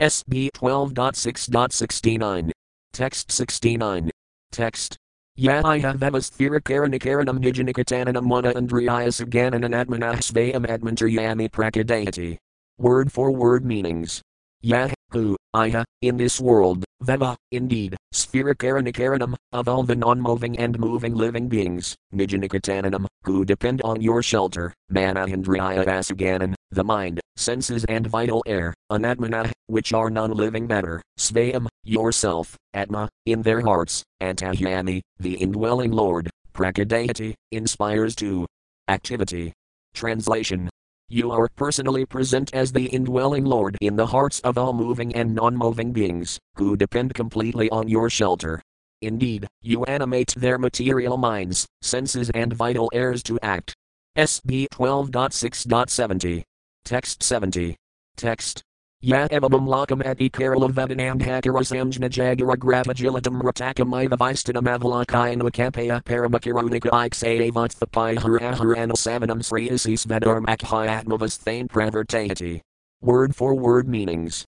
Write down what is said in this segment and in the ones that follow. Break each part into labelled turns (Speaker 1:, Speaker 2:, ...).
Speaker 1: SB 12.6.69. Text 69. Text. Yaiha Vevasthirakaranikaranam Nijinikatananam Wana Andriya Saganan Admanah Svayam Admantar Yami Prakadayati. Word for word meanings. Yah, who, Iha, in this world, Veva, indeed, Spherikaranikaranam, of all the non moving and moving living beings, Nijinikatananam, who depend on your shelter, Mana Manahandriya Asaganan, the mind, senses and vital air, Anatmana, which are non living matter, Svayam, yourself, Atma, in their hearts, Antahyami, the indwelling Lord, Prakadayati, inspires to activity. Translation you are personally present as the indwelling Lord in the hearts of all moving and non moving beings, who depend completely on your shelter. Indeed, you animate their material minds, senses, and vital airs to act. SB 12.6.70. Text 70. Text. Ya evamam lakam ati kerala vadanam hakarasamjna jagara grapagilitam ratakam ivavistanam avalakayan vakampaya paramakironika iksayavat thapai haraharana savanam sriyasis vadarmakhayatmavas thane pravartayati. Word for word meanings.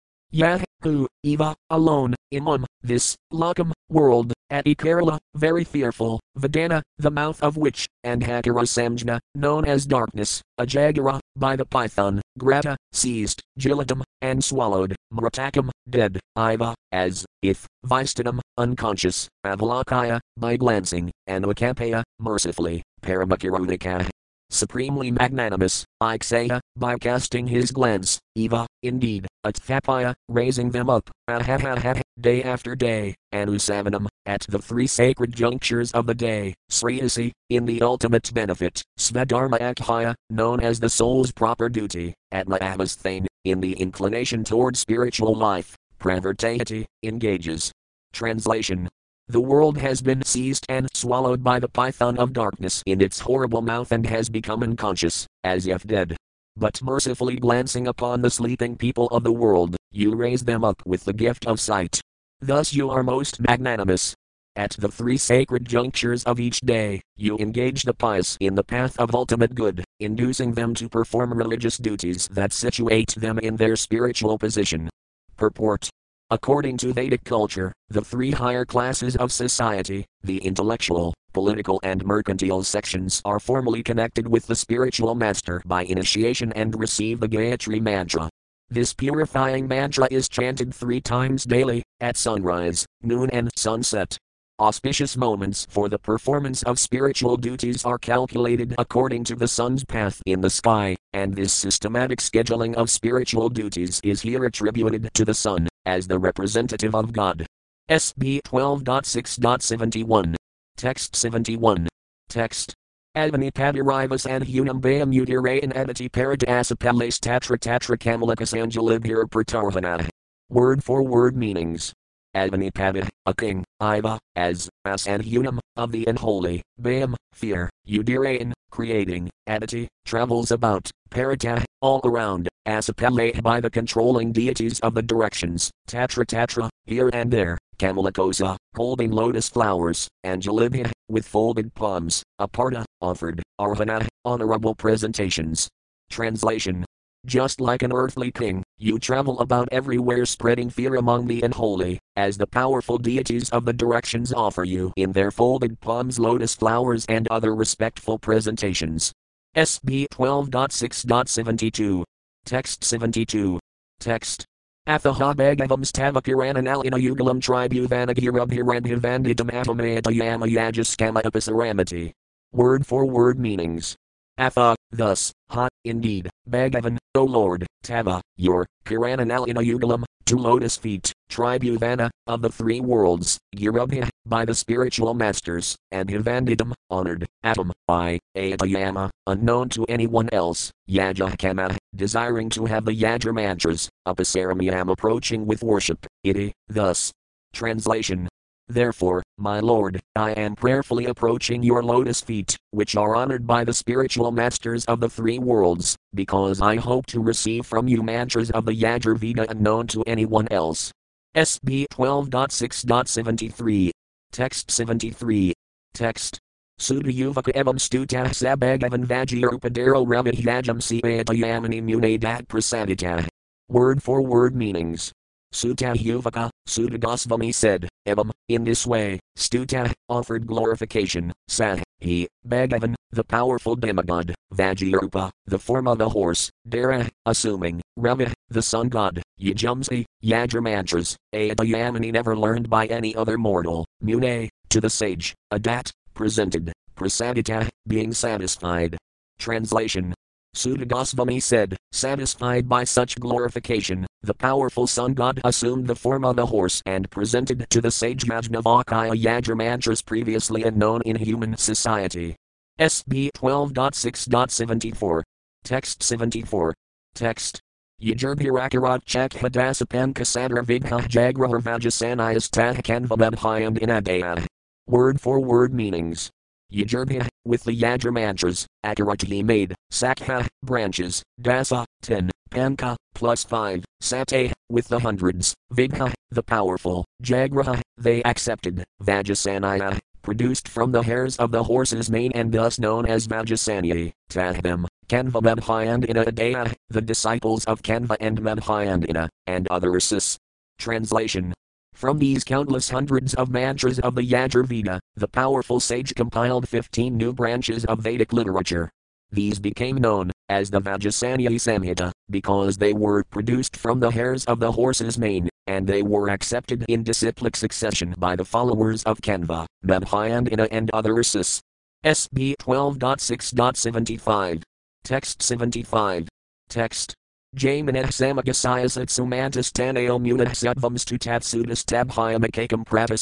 Speaker 1: Who, Eva, alone, imam, this, lakam, world, Ati Kerala, very fearful, Vadana, the mouth of which, and Hakara Samjna, known as darkness, Ajagara, by the python, Grata, seized, Jilatam, and swallowed, Mratakam, dead, Iva, as, if, Vistanam, unconscious, Avalakaya, by glancing, and Vakampaya, mercifully, Paramakirodika, supremely magnanimous, Ikseya, by casting his glance, Eva, indeed, Atthapaya, raising them up, ahahaha, day after day, Anusavanam, at the three sacred junctures of the day, Sriyasi, in the ultimate benefit, Svadharma Akhaya, known as the soul's proper duty, Atma Avasthane, in the inclination toward spiritual life, Pravartayati, engages. Translation the world has been seized and swallowed by the python of darkness in its horrible mouth and has become unconscious, as if dead. But mercifully glancing upon the sleeping people of the world, you raise them up with the gift of sight. Thus you are most magnanimous. At the three sacred junctures of each day, you engage the pious in the path of ultimate good, inducing them to perform religious duties that situate them in their spiritual position. Purport According to Vedic culture, the three higher classes of society, the intellectual, political, and mercantile sections, are formally connected with the spiritual master by initiation and receive the Gayatri mantra. This purifying mantra is chanted three times daily, at sunrise, noon, and sunset. Auspicious moments for the performance of spiritual duties are calculated according to the sun's path in the sky, and this systematic scheduling of spiritual duties is here attributed to the sun, as the representative of God. SB 12.6.71. Text 71. Text. Advani Padirivas and Hunam Bayam Udirayan Adati Tatra Tatra Kamalakas Angelibhir Pratarvana. Word for word meanings. Advanipada, a king, Iva, as, as and unum, of the unholy, Bayam, fear, Udirayan, creating, Aditi, travels about, Parata, all around, Asapale by the controlling deities of the directions, Tatra Tatra, here and there, Kamalakosa, holding lotus flowers, Angelibhya, with folded palms, Aparta, offered, Arvana, honorable presentations. Translation just like an earthly king, you travel about everywhere spreading fear among the unholy, as the powerful deities of the directions offer you in their folded palms lotus flowers and other respectful presentations. SB 12.6.72. Text 72. Text. Athahabhagavam stavakirananalina yugalam tribhuvanagirabhirandhivandidam atamayatayama yajaskama episaramati. Word for word meanings. Atha, thus, ha, indeed, Bhagavan, O Lord, Tava, your, Kirananalina Yugalam, two lotus feet, Tribhuvana, of the three worlds, Girabhya, by the spiritual masters, and Hivandidam, honored, Atom, by, Atayama, unknown to anyone else, Yajakama, desiring to have the Yajur mantras, Upasaramyam approaching with worship, iti, thus. Translation Therefore, my Lord, I am prayerfully approaching your lotus feet, which are honored by the spiritual masters of the three worlds, because I hope to receive from you mantras of the Yajurveda unknown to anyone else. SB 12.6.73. Text 73. Text. Sudayuvaka evam stutah sabagavan vajirupadero ramahyajam siyatayamani munadat prasadita. Word for word meanings. Sutta Yuvaka, said, Evam, in this way, Stuta, offered glorification, Sah, he, Bhagavan, the powerful demigod, Vajrupa, the form of a horse, Dara, assuming, Rava, the sun god, Yajumsi, Yajramantras, Adayamani never learned by any other mortal, Mune, to the sage, Adat, presented, Prasadita, being satisfied. Translation Sutta said, satisfied by such glorification, the powerful sun god assumed the form of a horse and presented to the sage Yajnavalkya Yajramantras previously unknown in human society. SB 12.6.74. Text 74. Text. Yajurbhirakarat Chakhadasapan Kasadra Vigha Jagrahar Vajasanayas Tahkanvababhyam Inadaya. Word for word meanings. Yajurbha, with the Yajur mantras, Akarati made, Sakha, branches, Dasa, 10, Panka, plus 5, Sate, with the hundreds, Vigha, the powerful, Jagraha, they accepted, Vajasanaya, produced from the hairs of the horse's mane and thus known as Vajasani, Tahvam, Kanva Madhyandina Adaya, the disciples of Kanva and Madhyandina, and other sis. Translation from these countless hundreds of mantras of the Yajurveda, the powerful sage compiled 15 new branches of Vedic literature. These became known as the Vajasanya Samhita because they were produced from the hairs of the horse's mane, and they were accepted in disciplic succession by the followers of Kanva, Madhyandina, and other Isis. SB 12.6.75. Text 75. Text. Jaminah samagasayas at sumantas taneo munah satvams tu tatsudas tabhyamakakam prata.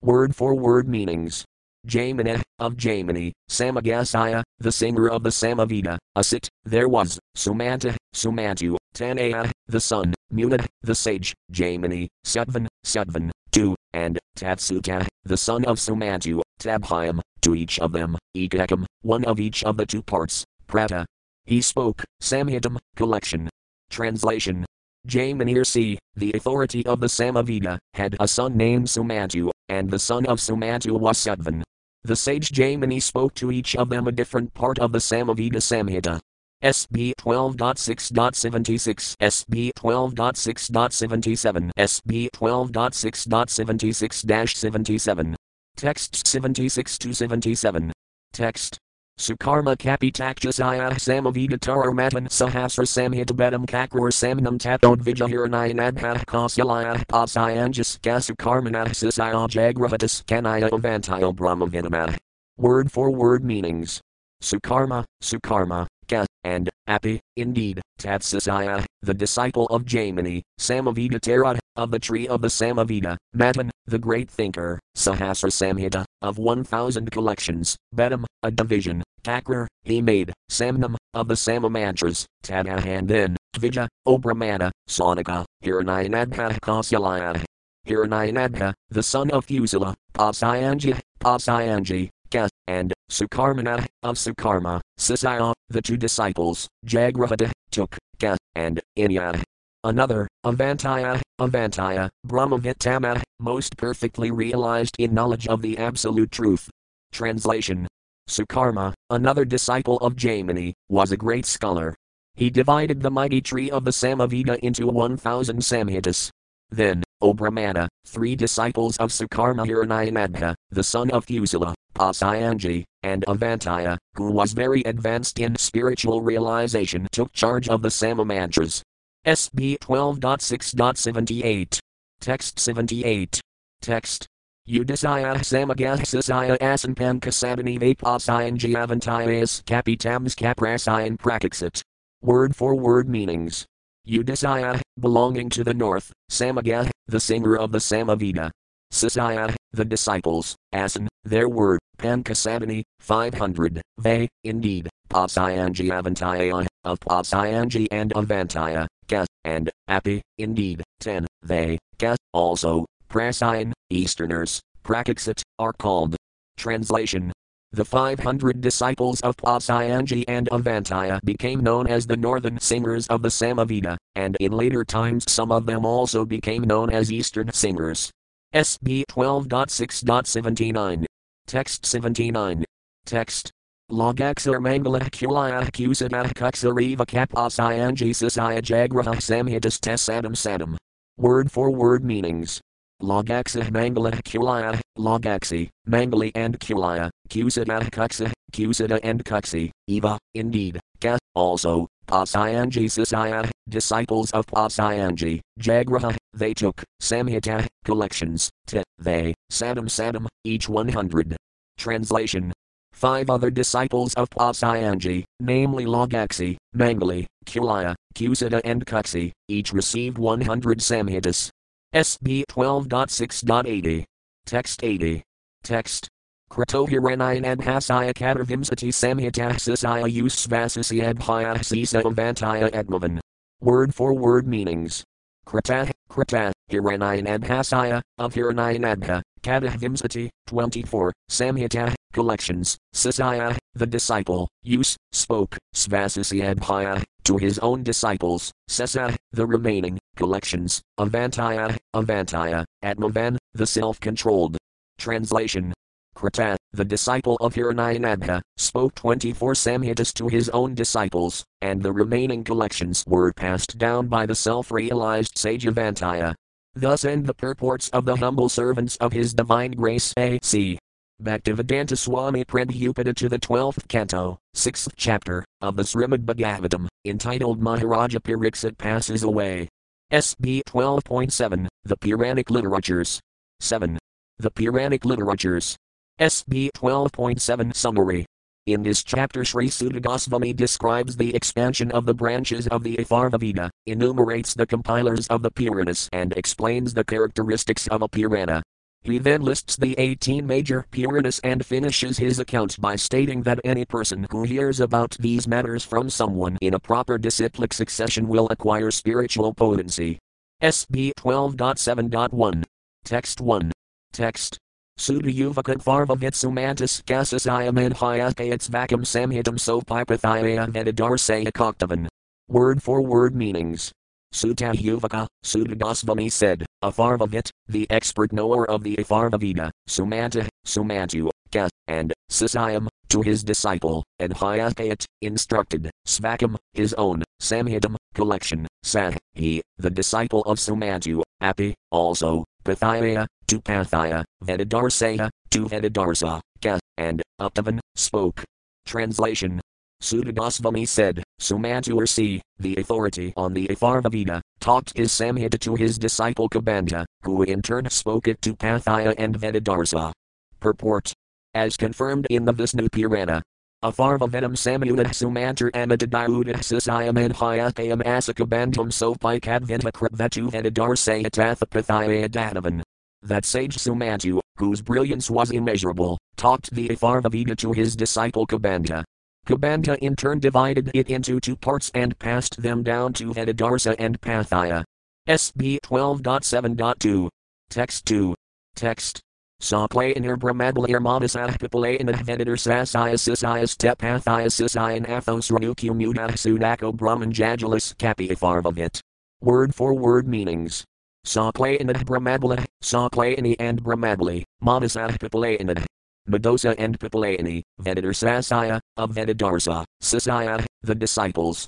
Speaker 1: Word for word meanings. Jaminah, of Jaimini, Samagasaya, the singer of the Samaveda, Asit, there was, Sumanta, Sumantu, Tanaya, the son, Munad, the sage, Jaimini, Sutvan, Sutvan, two, and Tatsuta, the son of Sumantu, Tabhyam, to each of them, Ekakam, one of each of the two parts, Prata, he spoke, Samhitam, collection. Translation Jaminirsi, the authority of the Samaveda, had a son named Sumantu, and the son of Sumantu was Sudvan. The sage Jaimini spoke to each of them a different part of the Samaveda Samhita. SB 12.6.76, SB 12.6.77, SB 12.6.76 77. Text 76 to 77. Text. Sukarma Kapitakjasaya Samavida matan Sahasra Samhitabedam Kakur Samnam Tatod Vijahiranayanadah Kasyalaya Pasayanjas Kasukarmanah Sisaya Jagravatas Kanaya Avantaya Brahmavinamah. Word for word meanings. Sukarma, Sukarma, Ka, and Api, indeed, Tatsasaya, the disciple of Jaimini, Samaveda Tarad, of the tree of the Samaveda, Matan, the great thinker, Sahasra Samhita, of 1000 collections, Bedam, a division, Kakrar, he made, Samnam, of the Samamantras, Tadahan then, Tvija, Obramana, Sonika, Hiranyanadha Kasyalaya. Hiranyanadha, the son of Fusila, Pasayanji, Pasayanji, Ka, and Sukarmana, of Sukarma, Sisaya, the two disciples, Jagrahata, took, Ka, and Inya. Another, Avantaya, Avantaya, Brahmavitama, most perfectly realized in knowledge of the Absolute Truth. Translation Sukarma, another disciple of Jaimini, was a great scholar. He divided the mighty tree of the Samaveda into 1000 Samhitas. Then, O Brahmana, three disciples of Sukarma Hiranyanadha, the son of Fusila, Pasayanji, and Avantaya, who was very advanced in spiritual realization, took charge of the Samamantras. SB 12.6.78. Text 78. Text. Udasaya samagasasaya asanpan kasabani vapasayan javantayas kapitams kaprasayan prakixit. Word for word meanings. Udasaya, belonging to the north, Samaga, the singer of the Samaveda. Sasaya, the disciples, Asan, their word, Pankasabani, 500, they, indeed, Pasayanji Avantaya, of Pasayanji and Avantaya, Ka, and, Api, indeed, 10, they, Ka, also, Prasayan, Easterners, Prakixit, are called. Translation the 500 disciples of Pasayanji and Avantaya became known as the northern singers of the Samaveda, and in later times some of them also became known as eastern singers. SB 12.6.79. Text 79. Text. Lagaksar Mangala Kulaya Kusadah Kuksariva Kapasayanji Sasaya Jagraha Samhitas Tesadam Sadam. Word for word meanings. Logaxa Mangala Kulaya, Logaxi, Mangali and Kulaya, Kusida Kuxa, Kusida and Kuxi, Eva, indeed, Ka, also, Pasayanji Sisaya, disciples of Pasayanji, Jagraha, they took, Samhita, collections, they, Sadam Sadam, each 100. Translation Five other disciples of Pasayanji, namely Logaxi, Mangali, Kulaya, Kusida, and Kuxi, each received 100 samhitas. SB 12.6.80. Text 80. Text. Kratohiranayan adhasaya katarvimsati samhitahsasaya usvasasi adhyasisa avantaya admavan. Word for word meanings. Krata, Krata, Hiranayan adhasaya, of Hiranayan adha, Katahvimsati, 24, Samhita, collections, Sasaya, the disciple, use, spoke, Svasasiyadhaya, to his own disciples, Sesa, the remaining, collections, Avantaya, Avantaya, Atmavan, the self controlled. Translation Krata, the disciple of Hiranyanadha, spoke 24 Samhitas to his own disciples, and the remaining collections were passed down by the self realized sage Avantaya. Thus end the purports of the humble servants of His Divine Grace A.C. Bhaktivedanta Swami Prabhupada to the 12th canto, 6th chapter, of the Srimad Bhagavatam, entitled Maharaja Pariksit Passes Away. SB 12.7, The Puranic Literatures. 7. The Puranic Literatures. SB 12.7 Summary. In this chapter, Sri Suta Goswami describes the expansion of the branches of the Atharvaveda, enumerates the compilers of the Puranas, and explains the characteristics of a Purana. He then lists the 18 major Puranas and finishes his account by stating that any person who hears about these matters from someone in a proper disciplic succession will acquire spiritual potency. SB 12.7.1. Text 1. Text. Sudayuvaka Varvavitsumantis Gasasayam and Hyakayats Vakam Samhitam Sopipathaya Vedadarasaya Koktavan. Word for word meanings. Sutta Yuvaka, Sutta said, Afarvavit, the expert knower of the Atharvaveda, Sumanta, Sumantu, Ka, and Sisayam, to his disciple, and Hyakayat, instructed, Svakam, his own, Samhitam, collection, Sah, he, the disciple of Sumantu, Api, also, Pathaya, to Pathaya, Vedadarasaya, to Vedadarsa, Ka, and, Uptavan, spoke. Translation Suta Goswami said, Sumantursi, the authority on the Atharvaveda, taught his Samhita to his disciple Kabanda, who in turn spoke it to Pathaya and Vedadarsa. Purport. As confirmed in the Vishnu Purana, Atharvavedam Samyudah Sumantar Amadadayudah Sisayam and Hyakayam Asakabandham Sopikadvinvakrabvetu Vedadarsa Tathapathaya Danavan. That sage Sumantu, whose brilliance was immeasurable, taught the Atharvaveda to his disciple Kabanda, Kabanda in turn divided it into two parts and passed them down to Vedadarsa and Pathaya. SB 12.7.2. Text 2. Text. Saklayanar Brahmadlayer Madasahpipalayanar ah Vedadar Sasayasisayas ah Tepathayasasayan ah Athos Ranukumudah Sudako Brahman Jajalis Kapiatharvavit. Word for word meanings. Saklayanad Brahmadla, Saklayani and Brahmadli, Madasahpipalayanad, Medosa and Pipalayani, Vedadar Sasaya, of Vedadarsa, Sasaya, the disciples,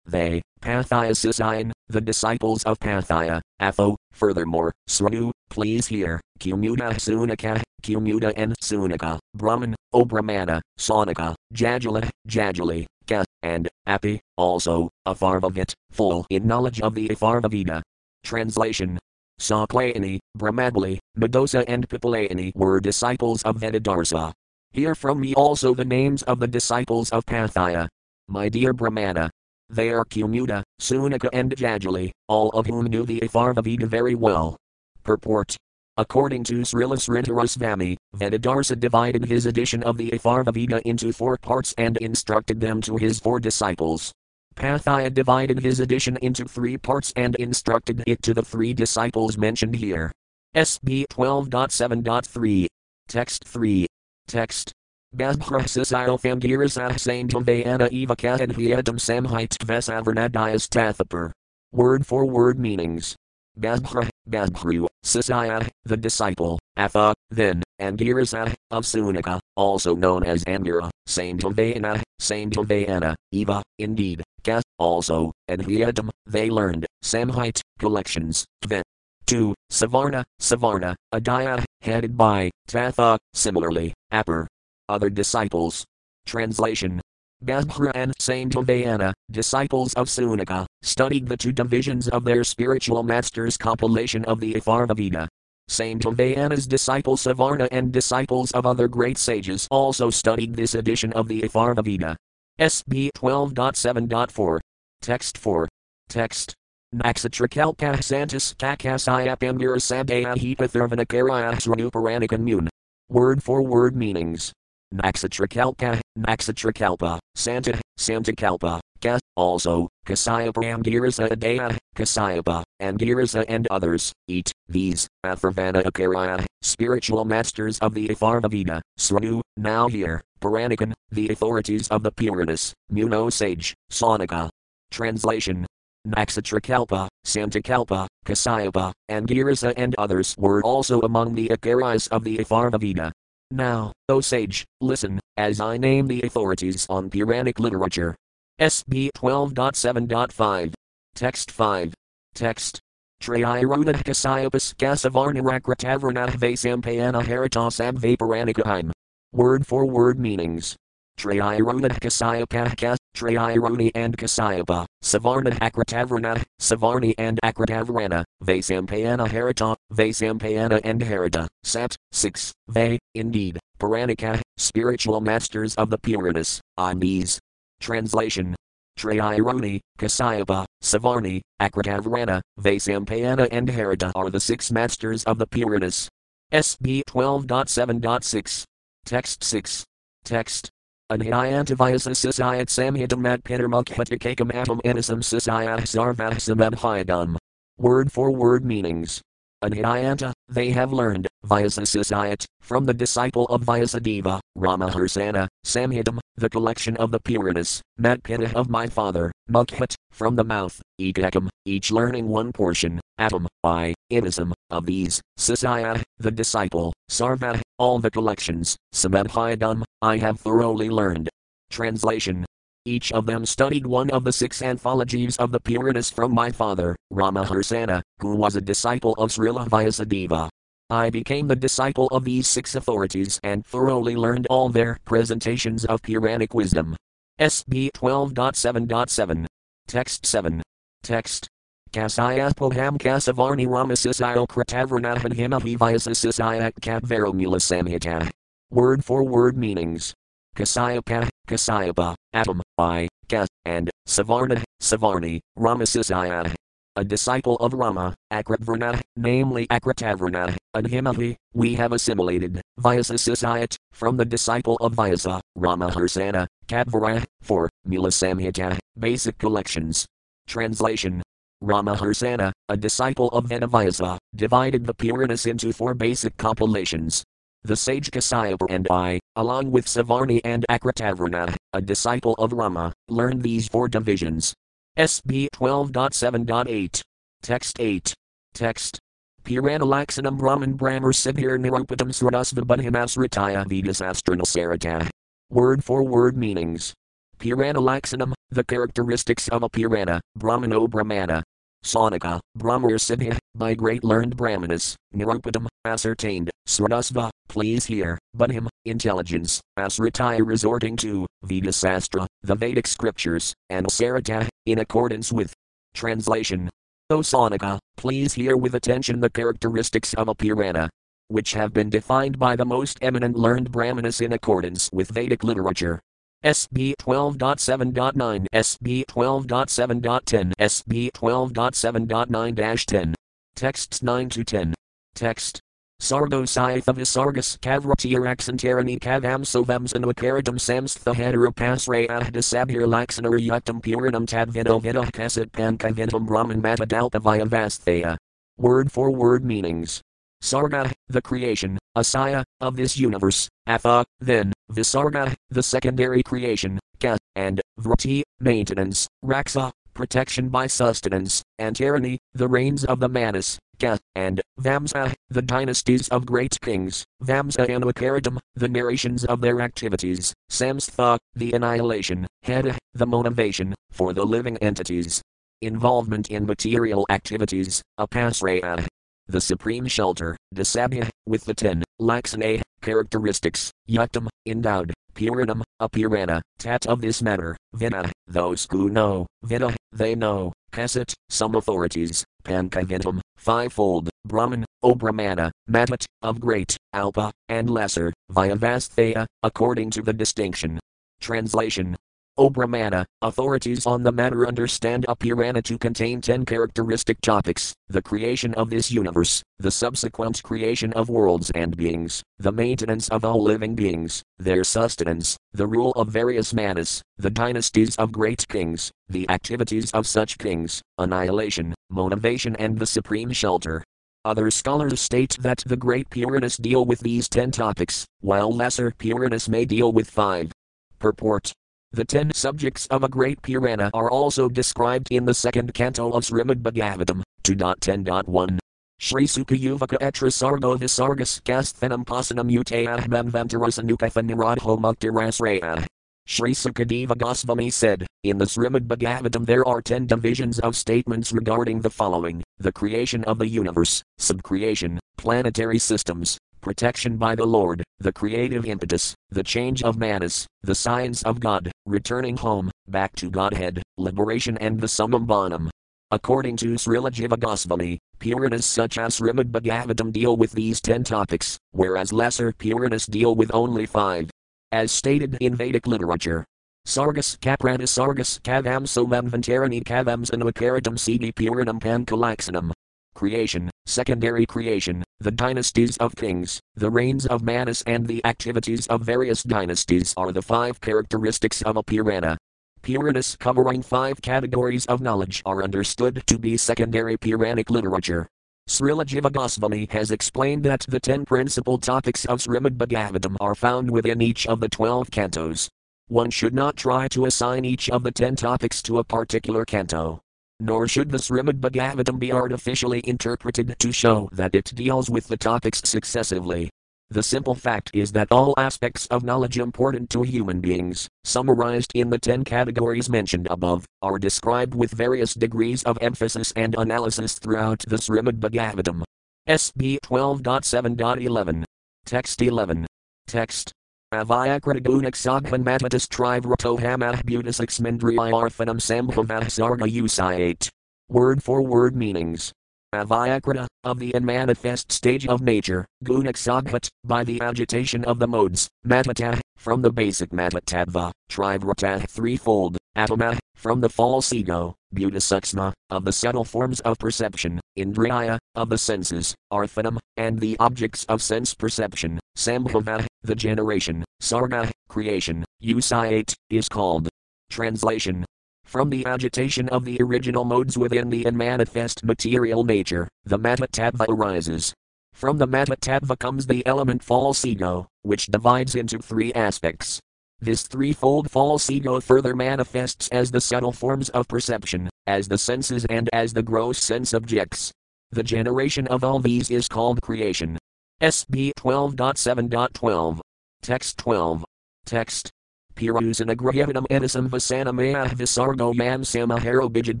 Speaker 1: they, Pathaya Sasayan, the disciples of Pathaya, Atho, furthermore, Sranu, please hear, Kumuda Sunaka, Kumuda and Sunaka, Brahman, O Brahmana, Sonika, Jajala, Jajali, Ka, and, Api, also, Atharvavit, full in knowledge of the Atharvaveda. Translation Saklayani, Brahmadli, Medosa and Pipalayani were disciples of Vedadarsa. Hear from me also the names of the disciples of Pathaya. My dear Brahmana. They are Kumuda, Sunaka and Jajali, all of whom knew the Atharvaveda very well. Purport. According to Srila Sridhara Svami, Vedadarsa divided his edition of the Atharvaveda into four parts and instructed them to his four disciples. Pathaya divided his edition into three parts and instructed it to the three disciples mentioned here. SB 12.7.3. Text 3. Text. Gazbrahsasio Famgirasah Saintavayana Eva Kahadhyadam Samhite Vesavernadayas Tathapur. Word for word meanings. Gazbra, Gazbru, Sasaya, the disciple, Atha, then, Angirasa, of Sunika, also known as Angira, Saintavayana, Saintavayana, Eva, indeed, Ka, also, and Hyadam, they learned, Samhite, collections, Tve, 2. Savarna, Savarna, Adaya, headed by Tatha, similarly, Apper. Other disciples. Translation Gabhra and Saint Vayana, disciples of Sunika, studied the two divisions of their spiritual master's compilation of the Atharvaveda. Saint Vayana's disciples Savarna and disciples of other great sages also studied this edition of the Atharvaveda. SB 12.7.4. Text 4. Text. Nakshatrakalpah santas kakasayapamira sadaya hipatharvanakarayasranuparanikam mun. Word for word meanings. Naksatrakalpa, Naksatrakalpa, Santa, Santa Kalpa, Ka, also, Kasayapa Angirasa Adaya, Kasayapa, Angirasa and others, eat, these, Atharvana Akaraya, spiritual masters of the Atharvaveda, Sranu, now here, Paranikan, the authorities of the Puranas, Muno sage, Sonika. Translation Naksatrakalpa, Santakalpa, Angirasa and Girisa and others were also among the Akaras of the Atharvaveda. Now, O sage, listen, as I name the authorities on Puranic literature. SB 12.7.5. Text 5. Text. Trayirunah Kasayapas Kasavarnarakratavarnah Vasampayana Haritas Abvaparanikaim. Word for word meanings. Trayirunah Kasayapah Trayiruni and Kasayapa, Savarna Akratavarna, Savarni and Akratavarana, Vasampayana Harita, Vasampayana and Harita, Sat, 6, They, indeed, Puranika, spiritual masters of the Puranas, on these. Translation Trayiruni, Kasayapa, Savarni, Akratavarana, Vasampayana and Harita are the six masters of the Puranas. SB 12.7.6. Text 6. Text. Anhyantavyasa sisayat samhitamat pitarmukhatikakam atom inasam sisayah sarvahsam abhyadam. Word for word meanings. Anhyayanta, they have learned, Vyasasisayat, from the disciple of Vyasadeva, Ramaharsana, Samhitam, the collection of the Puranas, Matpita of my father, Mukhat, from the mouth, Ekakam, each learning one portion, Atom, I, Inasam, of these, Sisaya, the disciple, Sarva, all the collections, Samadhyadam, I have thoroughly learned. Translation each of them studied one of the six anthologies of the Puranas from my father, Ramaharsana, who was a disciple of Srila Vyasadeva. I became the disciple of these six authorities and thoroughly learned all their presentations of Puranic wisdom. SB 12.7.7. Text 7. Text. Kasayapoham kasavarni ramasisio kratavarnahan himahi vyasasisio katvaromula samhita. Word for word meanings. Kasayapa, Kasayapa, Atom, I, Ka, and Savarna, Savarni, Ramasisaya. A disciple of Rama, Akratvarna, namely Akratavarna, and Himahi, we have assimilated, Vyasasisayat, from the disciple of Vyasa, uh, Ramaharsana, Katvara, 4, Mula Samhita, basic collections. Translation Ramaharsana, a disciple of Vedavyasa, divided the Puranas into four basic compilations, the sage Kasayapa and I, along with Savarni and Akratavarna, a disciple of Rama, learned these four divisions. SB 12.7.8. Text 8. Text. Puranalaxanam Brahman Brahmar Sibhir Nirupadam Sradasvabadhimasritaya Vedasastranasarata. Word for word meanings. Puranalaxanam, the characteristics of a Purana, Brahmano Brahmana, Sonika, Brahmarsiddha, by great learned Brahmanas, Nirupadam, ascertained, Sradasva, please hear, but him, intelligence, Asritai resorting to, Vedasastra, the Vedic scriptures, and Sarata, in accordance with. Translation. O Sonika, please hear with attention the characteristics of a Purana, which have been defined by the most eminent learned Brahmanas in accordance with Vedic literature. SB 12.7.9, SB 12.7.10, SB 12.7.9 10. Texts 9 to 10. Text. Sargo Sargos Kavratiaraxantarani Kavam Sovamsanvakaradam Samsthahatara Pasre Ahdasabhir Laxanar Yuktam Puranam Tadvino Vida Kasat Pankavinam Brahman Matadalpavaya Vasthaya. Word for word meanings. Sarga, the creation, Asaya, of this universe, Atha, then, Visarga, the secondary creation, Ka, and Vrati, maintenance, Raksa, protection by sustenance, and tyranny, the reigns of the Manas, Ka, and Vamsa, the dynasties of great kings, Vamsa and Vakaradam, the narrations of their activities, Samstha, the annihilation, Heda, the motivation, for the living entities. Involvement in material activities, Apasraya. The supreme shelter, Dasabhya, with the ten, Laksana, characteristics, Yuktam, endowed, Puranam, a Purana, tat of this matter, Vinna, those who know, Vinna, they know, Kasat, some authorities, Pankavintam, fivefold, Brahman, O Brahmana, Matat, of great, Alpa, and lesser, via Vyavasthaya, according to the distinction. Translation O Brahmana, authorities on the matter understand a Purana to contain ten characteristic topics the creation of this universe, the subsequent creation of worlds and beings, the maintenance of all living beings, their sustenance, the rule of various manas, the dynasties of great kings, the activities of such kings, annihilation, motivation, and the supreme shelter. Other scholars state that the great Puranas deal with these ten topics, while lesser Puranas may deal with five. Purport the ten subjects of a great Purana are also described in the second canto of Srimad Bhagavatam, 2.10.1. Shri Sukayuvaka etra sargo visargas kasthanam pasanam utayahvam vantarasanukatha niradho muktirasraya. Shri Sukadeva Goswami said, In the Srimad Bhagavatam there are ten divisions of statements regarding the following the creation of the universe, subcreation, planetary systems, protection by the Lord, the creative impetus, the change of manas, the science of God, returning home, back to Godhead, liberation and the summum bonum. According to Srila Jiva Goswami, Puranas such as Srimad Bhagavatam deal with these ten topics, whereas lesser Puranas deal with only five. As stated in Vedic literature, Sargas Kaprana Sargas Kavam Somam Vantarani Kavams Anvakaratam Siddhi Puranam Pankalaksanam. Creation, secondary creation, the dynasties of kings, the reigns of Manas, and the activities of various dynasties are the five characteristics of a Purana. Puranas covering five categories of knowledge are understood to be secondary Puranic literature. Srila Jiva Goswami has explained that the ten principal topics of Srimad Bhagavatam are found within each of the twelve cantos. One should not try to assign each of the ten topics to a particular canto. Nor should the Srimad Bhagavatam be artificially interpreted to show that it deals with the topics successively. The simple fact is that all aspects of knowledge important to human beings, summarized in the ten categories mentioned above, are described with various degrees of emphasis and analysis throughout the Srimad Bhagavatam. SB 12.7.11. Text 11. Text. Avyakritagunak saghan matatas trivrato buddhas exmendriarthanam sambhavah sarga usayate. Word for word meanings. Avyakrita, of the unmanifest stage of nature, gunak by the agitation of the modes, matata, from the basic matatattva, trivrata threefold, atama, from the false ego, buddhasuksma, of the subtle forms of perception, indriya, of the senses, arthanam, and the objects of sense perception, sambhava, the generation, sarga, creation, usayate, is called. Translation from the agitation of the original modes within the unmanifest material nature, the Matatattva arises. From the Matatattva comes the element false ego, which divides into three aspects. This threefold false ego further manifests as the subtle forms of perception, as the senses, and as the gross sense objects. The generation of all these is called creation. SB 12.7.12. Text 12. Text Pirusanagrahavanam edisam vasanamaya visargo yam samaharo bijad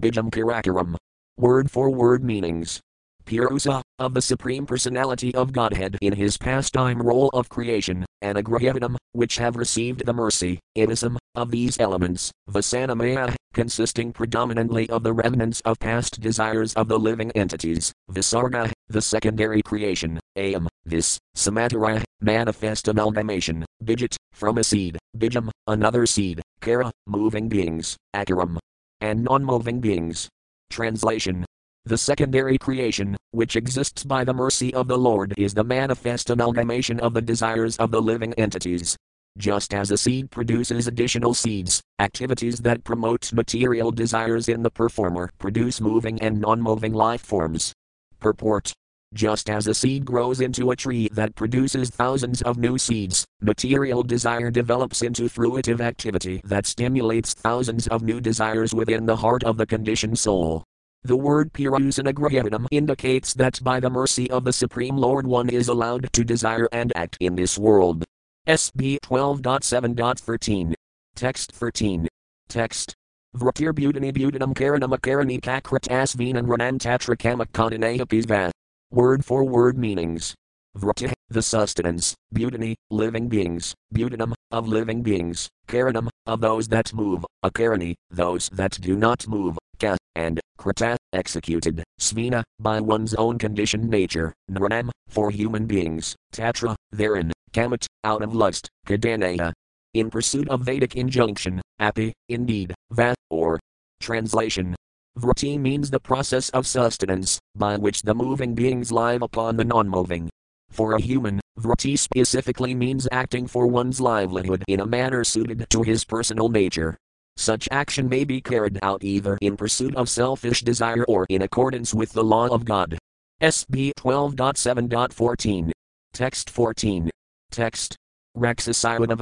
Speaker 1: bijam kirakaram. Word for word meanings. Purusa, of the Supreme Personality of Godhead in his pastime role of creation, and Anagrahavanam, which have received the mercy, edisam, of these elements, Vasanamaya, consisting predominantly of the remnants of past desires of the living entities, Visarga, the secondary creation, Ayam, this, Samatara, manifest amalgamation, Bijit, from a seed, Bijam, another seed, Kara, moving beings, Akaram, and non moving beings. Translation the secondary creation, which exists by the mercy of the Lord, is the manifest amalgamation of the desires of the living entities. Just as a seed produces additional seeds, activities that promote material desires in the performer produce moving and non moving life forms. Purport just as a seed grows into a tree that produces thousands of new seeds, material desire develops into fruitive activity that stimulates thousands of new desires within the heart of the conditioned soul. The word Purusanagrahanam indicates that by the mercy of the Supreme Lord one is allowed to desire and act in this world. SB 12.7.13. Text 13. Text. Vratir Bhutani Bhutanam Karanam Akarani Kakrat Asvinan Ranan Tatra Kamak Word for word meanings. Vrati, the sustenance, Butani, living beings, Butanum, of living beings, Karanam, of those that move, Akarani, those that do not move, Ka, and Krata, executed, Svina, by one's own conditioned nature, Naranam, for human beings, Tatra, therein, Kamat, out of lust, Kadanaya, in pursuit of Vedic injunction, api, indeed, va, or translation. Vrati means the process of sustenance, by which the moving beings live upon the non moving. For a human, vrati specifically means acting for one's livelihood in a manner suited to his personal nature. Such action may be carried out either in pursuit of selfish desire or in accordance with the law of God. SB 12.7.14. Text 14. Text. Raksasayana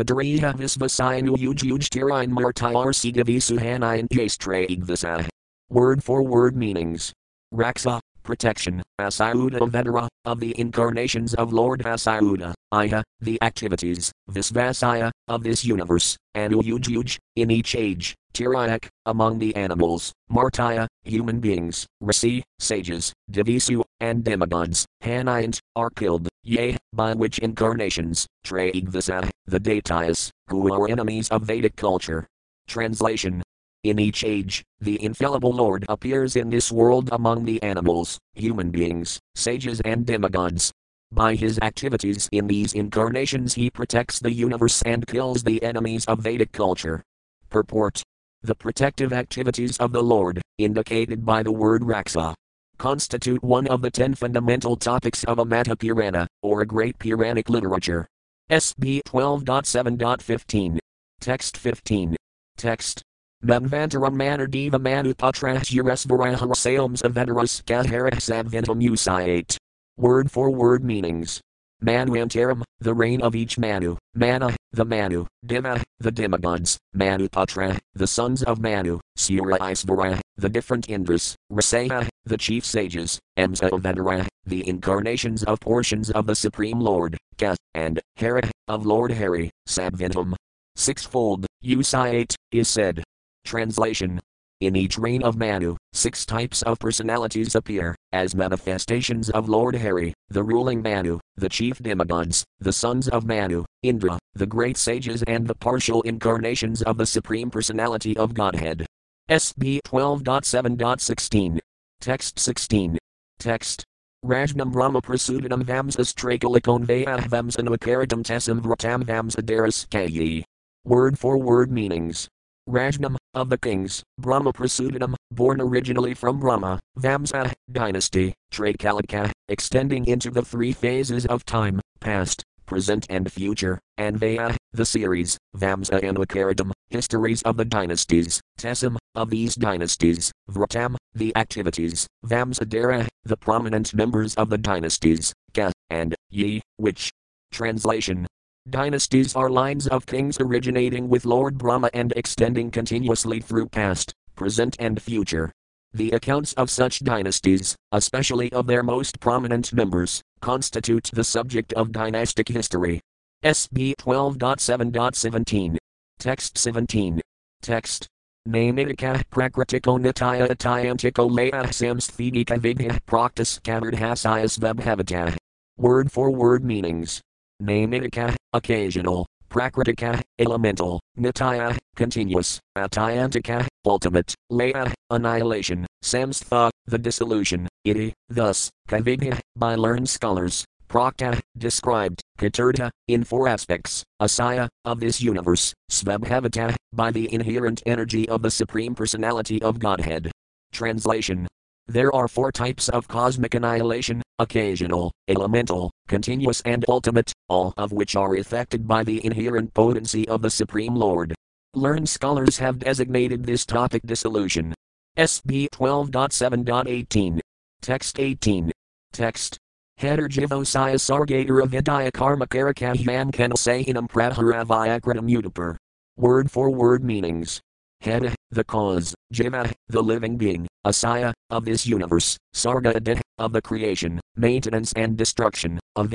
Speaker 1: visvasayanu ujuj tirain martyar sigavisuhanayan jastraigvasa. Word for word meanings. Raksa, protection, Asayuda Vedara, of the incarnations of Lord Asayuda, Iha, the activities, Visvasaya, of this universe, and Uyujuj, in each age, Tirayak, among the animals, Martaya, human beings, Rasi, sages, Divisu, and demigods, Hanayant, are killed, yea, by which incarnations, Traigvasa, the Deities, who are enemies of Vedic culture. Translation in each age, the infallible Lord appears in this world among the animals, human beings, sages, and demigods. By his activities in these incarnations, he protects the universe and kills the enemies of Vedic culture. Purport The protective activities of the Lord, indicated by the word Raksa, constitute one of the ten fundamental topics of a Mata Purana, or a great Puranic literature. SB 12.7.15. Text 15. Text Manvantaram Manadeva Manupatrasyaresvarahara Sales Avedaras Kaharasabvintam Usayate. Word for word meanings. Manvantaram, the reign of each Manu, Mana, the Manu, Dima, the demigods, Manupatra, the sons of Manu, Sura Isvara, the different Indras, Rasaya, the chief sages, Emsa Vedara, the incarnations of portions of the Supreme Lord, Ka, and Hera, of Lord Hari, Sabvintam. Sixfold, Usayate, is said. Translation in each reign of Manu, six types of personalities appear, as manifestations of Lord Hari, the ruling Manu, the chief demigods, the sons of Manu, Indra, the great sages, and the partial incarnations of the Supreme Personality of Godhead. SB 12.7.16. Text 16. Text. Rajnam Brahma Prasudanam Vamsas Trakalakon Vayah Vamsanavakaratam Tesam Vratam Vamsadaras Kayi. Word for word meanings. Rajnam, of the kings, Brahma Prasudanam, born originally from Brahma, Vamsa, dynasty, Trakalika, extending into the three phases of time, past, present and future, and Vaya, the series, Vamsa and Vakaradam, histories of the dynasties, Tesam, of these dynasties, Vratam, the activities, Vamsadara, the prominent members of the dynasties, Ka, and Yi, which. Translation Dynasties are lines of kings originating with Lord Brahma and extending continuously through past, present, and future. The accounts of such dynasties, especially of their most prominent members, constitute the subject of dynastic history. SB 12.7.17. Text 17. Text. Namitika prakritiko nitya atayantiko laya samsthidika vigna praktis kamardhasayas vebhavata. Word for word meanings. Namitika, occasional, prakritika, elemental, nitya, continuous, atayantika, ultimate, laya, annihilation, samstha, the dissolution, iti, thus, kavigya, by learned scholars, prakta, described, katurta, in four aspects, asaya, of this universe, svabhavata, by the inherent energy of the Supreme Personality of Godhead. Translation there are four types of cosmic annihilation occasional, elemental, continuous, and ultimate, all of which are effected by the inherent potency of the Supreme Lord. Learned scholars have designated this topic dissolution. SB 12.7.18. Text 18. Text. Header Jivosaya Sargatara Vidya Karma Karakahyan Kanasayanam Praharavayakritam Utapur. Word for word meanings. Head, the cause, Jiva, the living being, Asaya, of this universe, Sarga of the creation, maintenance and destruction, of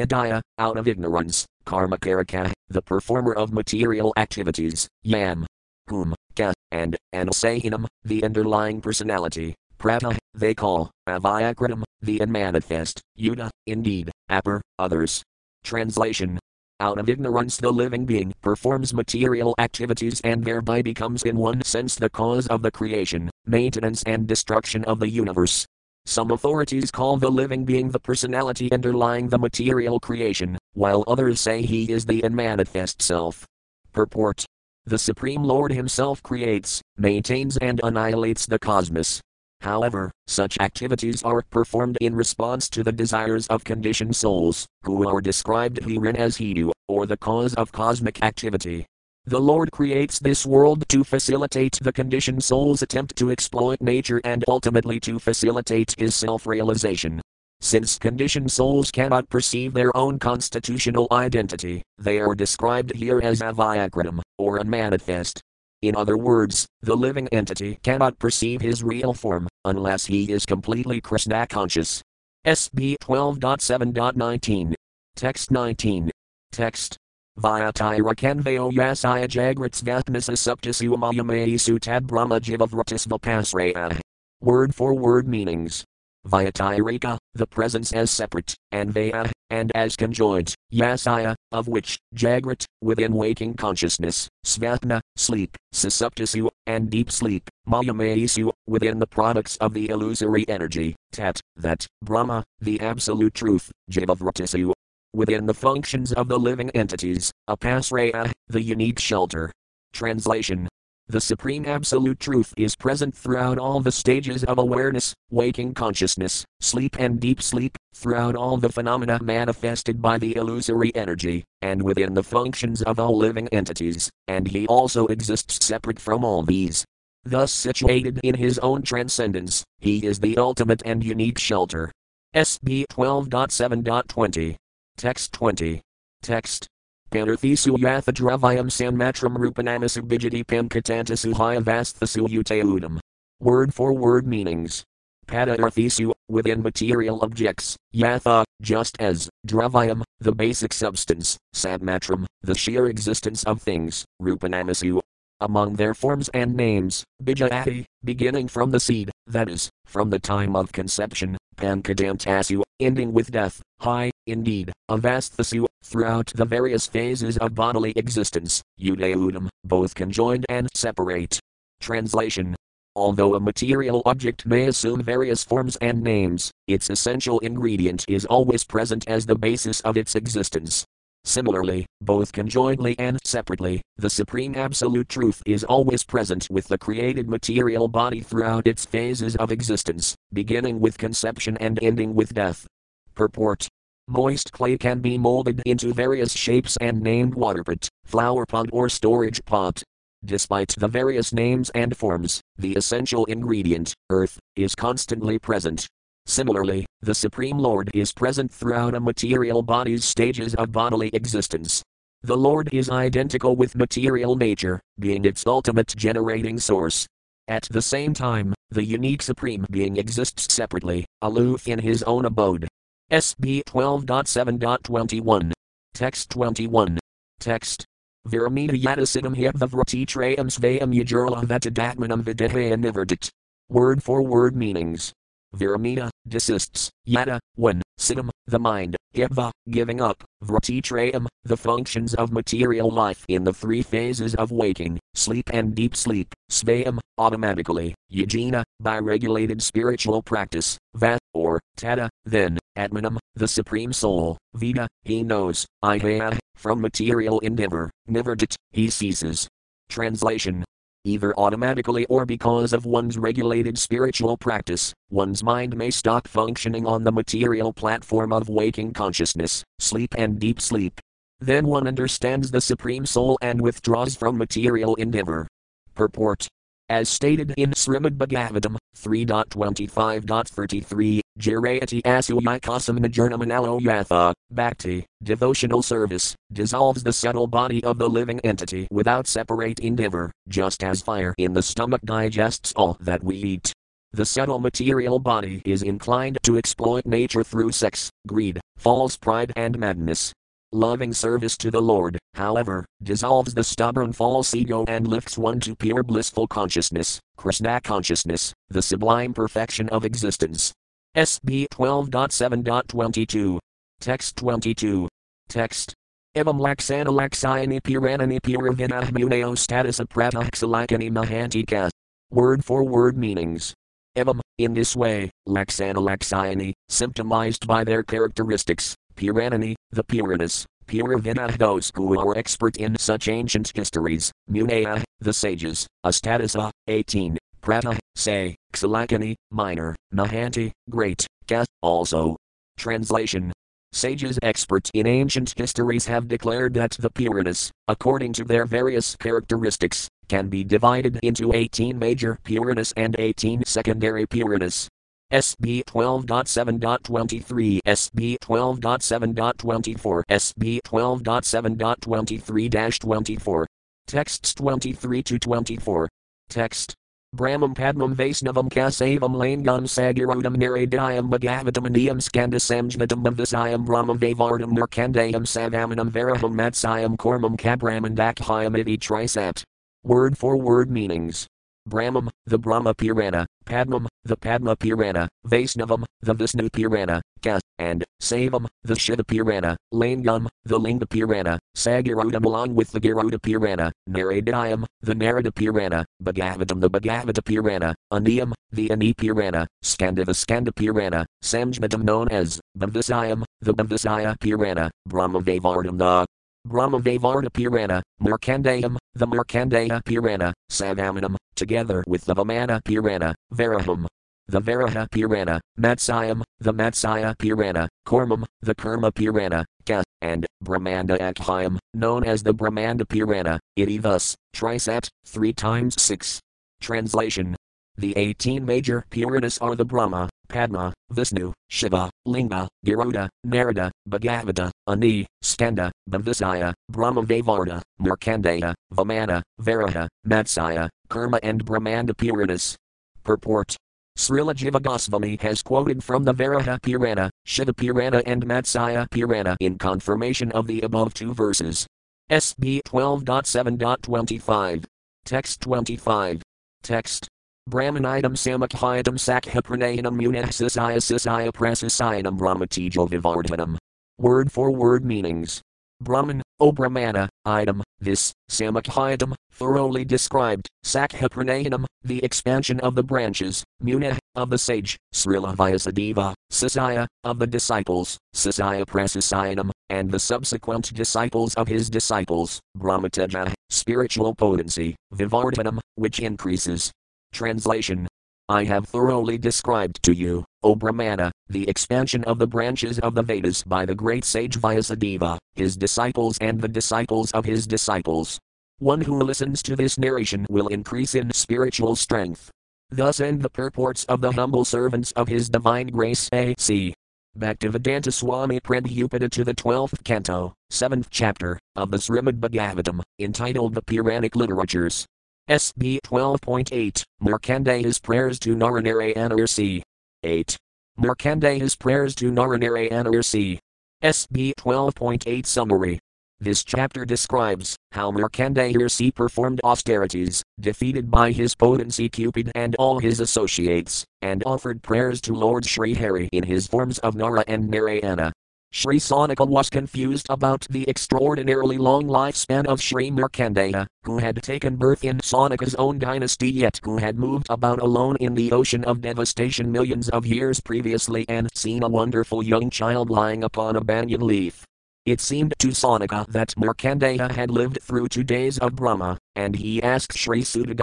Speaker 1: out of ignorance, Karmakaraka, the performer of material activities, Yam, whom, Ka, and Anasayanam, the underlying personality, Prata, they call, Avyakritam, the unmanifest, Yuda, indeed, Apper, others. Translation out of ignorance, the living being performs material activities and thereby becomes, in one sense, the cause of the creation, maintenance, and destruction of the universe. Some authorities call the living being the personality underlying the material creation, while others say he is the unmanifest self. Purport The Supreme Lord Himself creates, maintains, and annihilates the cosmos. However, such activities are performed in response to the desires of conditioned souls, who are described herein as Hedu, or the cause of cosmic activity. The Lord creates this world to facilitate the conditioned soul's attempt to exploit nature and ultimately to facilitate his self realization. Since conditioned souls cannot perceive their own constitutional identity, they are described here as avyakritam, or unmanifest. In other words, the living entity cannot perceive his real form, unless he is completely Krishna conscious. SB 12.7.19. Text 19. Text. Vyatira kanvayo yasaya jagrats vatnasa suptasu amayamayasu tad brahma jivavratis vapasraya. Word for word meanings. Vyatirika, the presence as separate, and Vaya, and as conjoined, Yasaya, of which, Jagrat, within waking consciousness, Svatna, sleep, Susuptasu, and deep sleep, Mayamayasu, within the products of the illusory energy, Tat, that, Brahma, the absolute truth, Jivavratasu, within the functions of the living entities, Apasraya, the unique shelter. Translation the Supreme Absolute Truth is present throughout all the stages of awareness, waking consciousness, sleep, and deep sleep, throughout all the phenomena manifested by the illusory energy, and within the functions of all living entities, and He also exists separate from all these. Thus situated in His own transcendence, He is the ultimate and unique shelter. SB 12.7.20. Text 20. Text Panarthisu yathadravayam sanmatram rupanamasu bijati pankatanthasu hyavasthasu utaudam. Word for word meanings. Padarthisu, within material objects, yatha, just as, dravayam, the basic substance, sadmatram, the sheer existence of things, rupanamasu, among their forms and names, Bijayati, beginning from the seed, that is, from the time of conception, Pankadamtasu, ending with death, high, indeed, Avasthasu, throughout the various phases of bodily existence, Udaudam, both conjoined and separate. Translation Although a material object may assume various forms and names, its essential ingredient is always present as the basis of its existence. Similarly, both conjointly and separately, the Supreme Absolute Truth is always present with the created material body throughout its phases of existence, beginning with conception and ending with death. Purport Moist clay can be molded into various shapes and named waterpot, flower pot, or storage pot. Despite the various names and forms, the essential ingredient, earth, is constantly present. Similarly, the Supreme Lord is present throughout a material body's stages of bodily existence. The Lord is identical with material nature, being its ultimate generating source. At the same time, the unique Supreme Being exists separately, aloof in his own abode. SB 12.7.21. Text 21. Text. Viramita yadasiddham hyabhavrati trayam svayam yajurla vatadatmanam videhe niverdit. Word for word meanings. Viramita, desists, yada, when, siddham, the mind, hibva, giving up, vratitrayam, the functions of material life in the three phases of waking, sleep and deep sleep, svayam, automatically, yajina, by regulated spiritual practice, vat, or, tada, then, atmanam, the supreme soul, vida, he knows, ihaya, from material endeavor, niverdit, he ceases. Translation Either automatically or because of one's regulated spiritual practice, one's mind may stop functioning on the material platform of waking consciousness, sleep, and deep sleep. Then one understands the Supreme Soul and withdraws from material endeavor. Purport as stated in Srimad Bhagavatam 3.25.33, Jirayati Asuyakasam Najurnamanalo Yatha, Bhakti, devotional service, dissolves the subtle body of the living entity without separate endeavor, just as fire in the stomach digests all that we eat. The subtle material body is inclined to exploit nature through sex, greed, false pride, and madness. Loving service to the Lord, however, dissolves the stubborn false ego and lifts one to pure blissful consciousness, Krishna consciousness, the sublime perfection of existence. SB 12.7.22. Text 22. Text. Evam laxana laxayani piranani piravinah muneo status apratahxalakani mahantika. Word for word meanings. Evam, in this way, laxana laxayani, symptomized by their characteristics, piranani, the Puranas, Puravinah those who are expert in such ancient histories, Munaya, the sages, Astatasa, 18, Prata, say, Xalakani, minor, Mahanti, great, Ka, also. Translation Sages experts in ancient histories have declared that the Puranas, according to their various characteristics, can be divided into 18 major Puranas and 18 secondary Puranas. SB 12.7.23, SB 12.7.24, SB 12.7.23 24. Texts 23 to 24. Text. Brahmam Padmam Vaisnavam Kasavam Langam Sagirodam Naradayam Bhagavatam Skandasamjnadam Visayam Brahma Vavardam Narkandayam Savamanam Varaham Matsayam Kormam Kabramam Dakhyam Iti Trisat. Word for word meanings. Brahmam, the Brahma Purana, Padmam, the Padma Purana, Vaisnavam, the Vishnu Purana, Ka, and Savam, the Shiva Purana, Lingam, the Linga Purana, Sagirodam along with the Garuda Purana, Naradayam, the Narada Purana, Bhagavatam the Bhagavata Purana, Aniyam, the Ani Purana, Skanda the Skanda Purana, Samjmadam known as Bhavisayam, the Bhavisaya Purana, Brahmavavardam the Brahmavavarta Purana, Markandayam, the Markandeya Purana, Savamanam, together with the Vamana Purana, Varaham, the Varaha Purana, Matsayam, the Matsaya Purana, Kormam, the Kurma Purana, Ka, and Brahmanda Akhyam, known as the Brahmanda Purana, iti thus, Trisat, 3 times 6. Translation The 18 major Puranas are the Brahma, Padma, Vishnu, Shiva, Linga, Garuda, Narada, Bhagavata, Ani, Skanda, Bhavisaya, Brahmavavarta, Markandeya, Vamana, Varaha, Matsaya, Kurma and Brahmanda Puranas. Purport Srila Jiva Goswami has quoted from the Varaha Purana, Shiva Purana and Matsaya Purana in confirmation of the above two verses. SB 12.7.25. Text 25. Text Brahmanidam Samakhyadam Sakhipranayanam Munahsisaya Sisaya Prasisayanam Brahmatijo Vivardhanam. Word for word meanings. Brahman, O Brahmana, item, this, Samakhyadam, thoroughly described, Sakhipranayanam, the expansion of the branches, Munah, of the sage, Srila Vyasadeva, Sisaya, of the disciples, Sisaya Prasisayanam, and the subsequent disciples of his disciples, Brahmataja, spiritual potency, Vivardhanam, which increases, Translation I have thoroughly described to you, O Brahmana, the expansion of the branches of the Vedas by the great sage Vyasadeva, his disciples, and the disciples of his disciples. One who listens to this narration will increase in spiritual strength. Thus end the purports of the humble servants of His Divine Grace A.C. Bhaktivedanta Swami Prabhupada to the 12th canto, 7th chapter, of the Srimad Bhagavatam, entitled The Puranic Literatures. SB 12.8 Markandeya's Prayers to Naranarayana c. 8. Markandeya's Prayers to Naranarayana c. SB 12.8 Summary this chapter describes how Markandeya performed austerities, defeated by his potency Cupid and all his associates, and offered prayers to Lord Sri Hari in his forms of Nara and Narayana. Sri Saunaka was confused about the extraordinarily long lifespan of Sri Markandeya, who had taken birth in Saunaka's own dynasty yet who had moved about alone in the ocean of devastation millions of years previously and seen a wonderful young child lying upon a banyan leaf. It seemed to Saunaka that Markandeya had lived through two days of Brahma, and he asked Sri Suta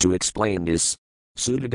Speaker 1: to explain this. Suta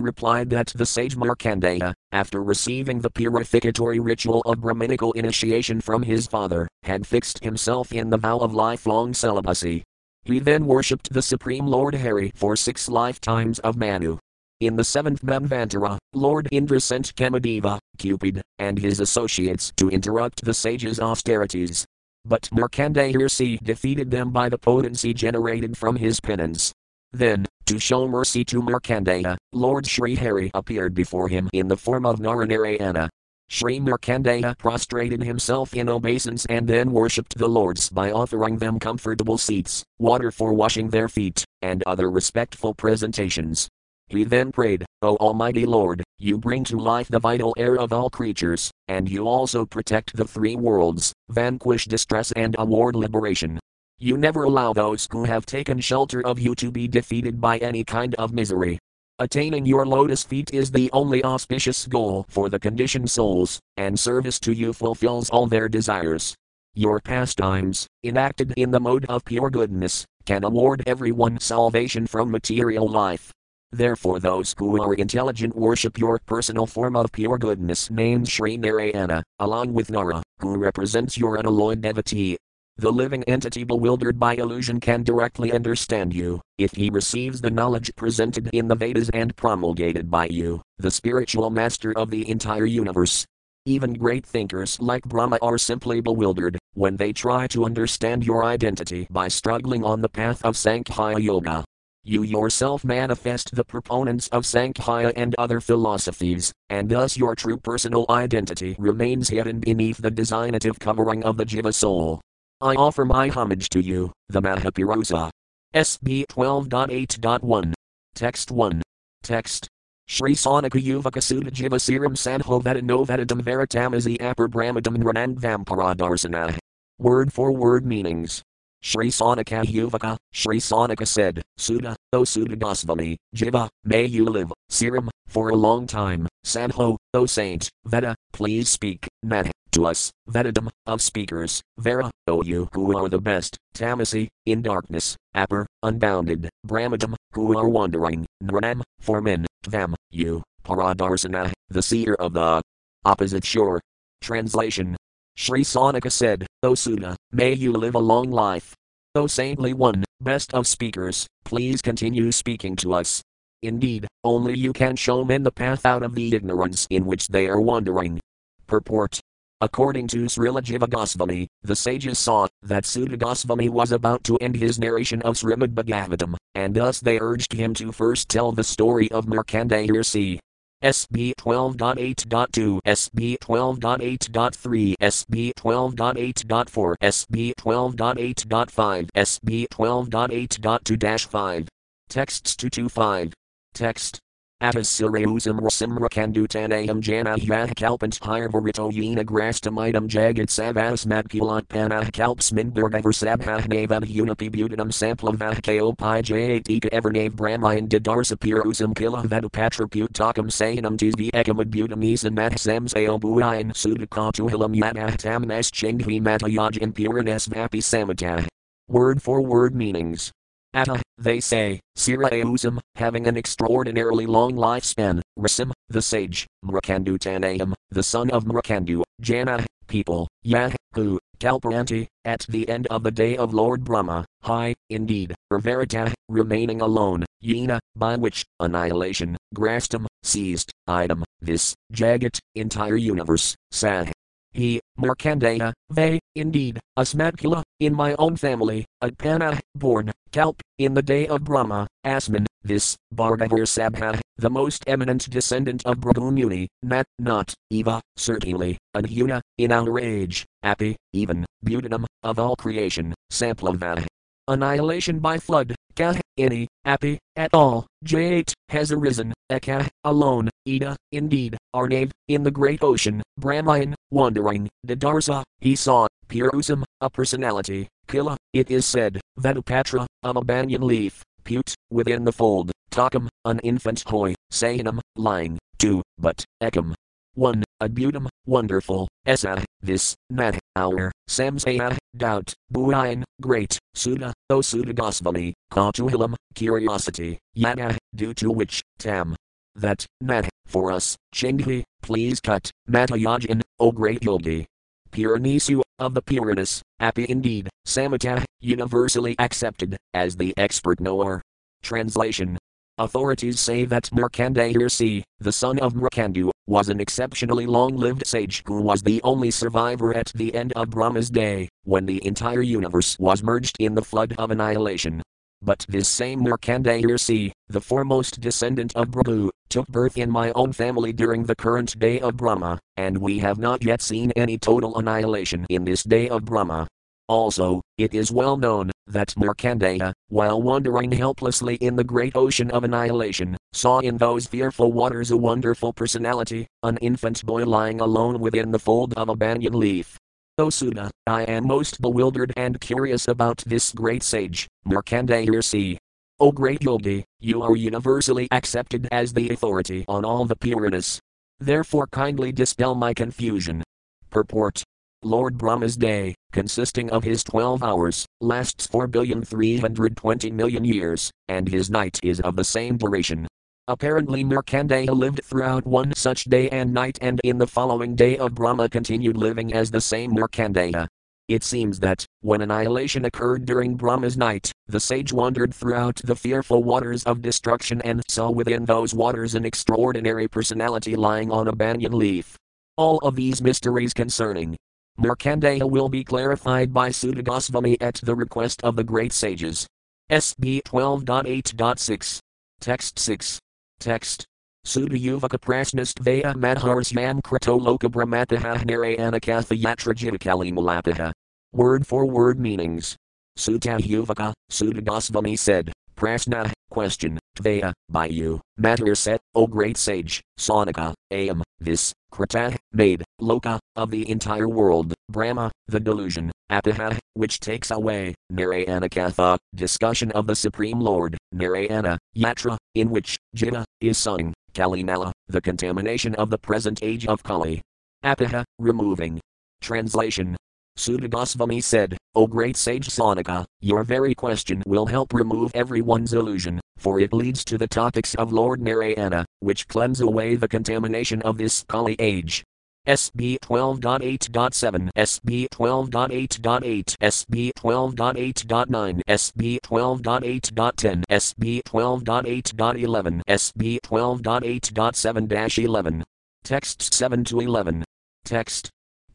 Speaker 1: replied that the sage Markandeya, after receiving the purificatory ritual of Brahminical initiation from his father, had fixed himself in the vow of lifelong celibacy. He then worshipped the Supreme Lord Hari for six lifetimes of Manu. In the seventh Manvantara, Lord Indra sent Kamadeva, Cupid, and his associates to interrupt the sage's austerities. But Markandeya defeated them by the potency generated from his penance. Then, to show mercy to Markandeya, Lord Sri Hari appeared before him in the form of Naranarayana. Sri Markandeya prostrated himself in obeisance and then worshipped the lords by offering them comfortable seats, water for washing their feet, and other respectful presentations. He then prayed, O Almighty Lord, you bring to life the vital air of all creatures, and you also protect the three worlds, vanquish distress and award liberation. You never allow those who have taken shelter of you to be defeated by any kind of misery. Attaining your lotus feet is the only auspicious goal for the conditioned souls, and service to you fulfills all their desires. Your pastimes, enacted in the mode of pure goodness, can award everyone salvation from material life. Therefore, those who are intelligent worship your personal form of pure goodness named Sri Narayana, along with Nara, who represents your unalloyed devotee. The living entity bewildered by illusion can directly understand you, if he receives the knowledge presented in the Vedas and promulgated by you, the spiritual master of the entire universe. Even great thinkers like Brahma are simply bewildered when they try to understand your identity by struggling on the path of Sankhya Yoga. You yourself manifest the proponents of Sankhya and other philosophies, and thus your true personal identity remains hidden beneath the designative covering of the Jiva soul. I offer my homage to you, the Mahapurusa. SB 12.8.1. Text 1. Text. Shri Saunaka Yuvaka Sutta Jiva Siram Sadho Vedano Vedadam Veritamazi Apar Brahmadam Nranand Vampara Darsana. Word for word meanings. Sri Saunaka Yuvaka, Sri Saunaka said, Suta, O Suta Gosvami, Jiva, may you live, Siram, for a long time, Sanho, O saint, Veda, please speak, Nat, to us, Vedadam, of speakers, Vera, O you who are the best, Tamasi, in darkness, Apar, unbounded, Brahmadam, who are wandering, Nranam, for men, Tvam, you, Paradarsana, the seer of the opposite shore. Translation Sri Saunaka said, O Suta, may you live a long life. O saintly one, best of speakers, please continue speaking to us. Indeed, only you can show men the path out of the ignorance in which they are wandering. Purport According to Srila Jiva Goswami, the sages saw that Suta Goswami was about to end his narration of Srimad Bhagavatam, and thus they urged him to first tell the story of Markandeya Rishi, SB 12.8.2, SB 12.8.3, SB 12.8.4, SB 12.8.5, SB 12.8.2 5. Texts 225. Text Atasirausam rasimra kandutanayam jana kalpant hirvarito yena grastamidam jagat savasmatkulat panah kalpsminbergaver sabhahnavad unipi butanam samplavahkao pi jatika evernave brahmayan didarsapirusam kila vedapatra putakam sayanam tizvi ekamad butamisan mathsam sayo buayan sudakatuhilam yadahtam nes chinghi matayaj impuranes vapi samatah. Word for word meanings. Atta, they say, Sira Sirausam, having an extraordinarily long lifespan, Rasim, the sage, Mrakandu Tanayam, the son of Mrakandu, Jana, people, Yah, who, Kalparanti, at the end of the day of Lord Brahma, high, indeed, Verita, remaining alone, Yena, by which, annihilation, Grastam, seized, item, this, Jagat, entire universe, Sah, he, Markandeya, they, indeed, Asmadkula, in my own family, Adpana, born, Kalp, in the day of Brahma, Asman, this, Bhargavir Sabha, the most eminent descendant of Brahmuni, Nat, not, Eva, certainly, Adhuna, in our age, Api, even, Butanam, of all creation, Samplava. Annihilation by flood, Kah, any, Api, at all, J8, has arisen, Eka, alone, Ida, indeed, Arnave, in the great ocean, Brahmayan, wandering, Didarsa, he saw, Purusam, a personality, Kila, it is said, Vedapatra, of a banyan leaf, Put, within the fold, Takam, an infant hoy, Sayanam, lying, 2, but, Ekam, 1. Adbutum, wonderful, Esa, this, Nat, our, Samsaya, doubt, Buayan, great, Suta, O Suta Gosvami, Kautuhilam, curiosity, Yada, due to which, Tam. That, Nat, for us, Chinghi, please cut, Matayajan, O great yogi. Puranisu, of the pureness, happy indeed, Samata, universally accepted, as the expert knower. Translation Authorities say that Markandeya the son of Mrakandu, was an exceptionally long lived sage who was the only survivor at the end of Brahma's day, when the entire universe was merged in the flood of annihilation. But this same Markandeya the foremost descendant of Brahma, took birth in my own family during the current day of Brahma, and we have not yet seen any total annihilation in this day of Brahma. Also, it is well known that Markandeya, while wandering helplessly in the great ocean of annihilation, saw in those fearful waters a wonderful personality, an infant boy lying alone within the fold of a banyan leaf. O Suta, I am most bewildered and curious about this great sage, Markandeya. O great yogi, you are universally accepted as the authority on all the Puranas. Therefore kindly dispel my confusion. Purport Lord Brahma's day, consisting of his 12 hours, lasts 4,320 million years, and his night is of the same duration. Apparently, Markandeya lived throughout one such day and night, and in the following day of Brahma continued living as the same Markandeya. It seems that, when annihilation occurred during Brahma's night, the sage wandered throughout the fearful waters of destruction and saw within those waters an extraordinary personality lying on a banyan leaf. All of these mysteries concerning Markandeya will be clarified by Suta Goswami at the request of the great sages. SB 12.8.6. Text 6. Text. Suda Yuvaka Prasnastvaya Madharsyam Krito Loka Brahmataha Narayana Yatra Jitakali Malapaha. Word for word meanings. Suta Yuvaka, Suta Goswami said, Prasna, question, Tvaya, by you, Matter set, O great sage, Saunaka, Am, this, Krita, made, Loka, of the entire world, Brahma, the delusion, Apaha, which takes away, Narayana Katha, discussion of the Supreme Lord, Narayana, Yatra, in which, Jita, is sung, Kalinala, the contamination of the present age of Kali. Apaha, removing. Translation Suta said, O great sage Saunaka, your very question will help remove everyone's illusion, for it leads to the topics of Lord Narayana, which cleanse away the contamination of this Kali age. SB 12.8.7, SB 12.8.8, SB 12.8.9, SB 12.8.10, SB 12.8.11, SB 12.8.7 11. Text 7 to 11. Text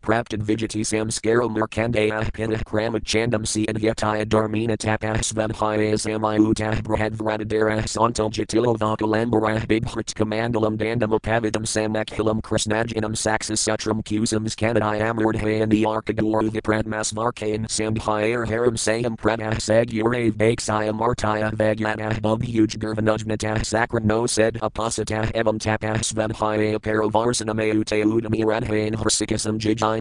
Speaker 1: Praptad Vijati Samskara Markandeya Pinah Kramachandam Si Adhyataya Dharmina Tapah Svabhaya Samayutah Brahadvradadara Santal Jatilo Vakalambarah Bighat Kamandalam Dandam Apavidam Samakhilam Krishnajinam Saksasutram Kusams Kanadayamurdhayani Arkaguru Vipradmas Varkayan Sambhayar Haram Sayam Pradah Sagurave Baksaya Martaya Vagyatah Bubhuj Gurvanujnatah Sakrano said Apasatah Evam Paravarsanamayute Udami Radhayan Harsikasam Jijai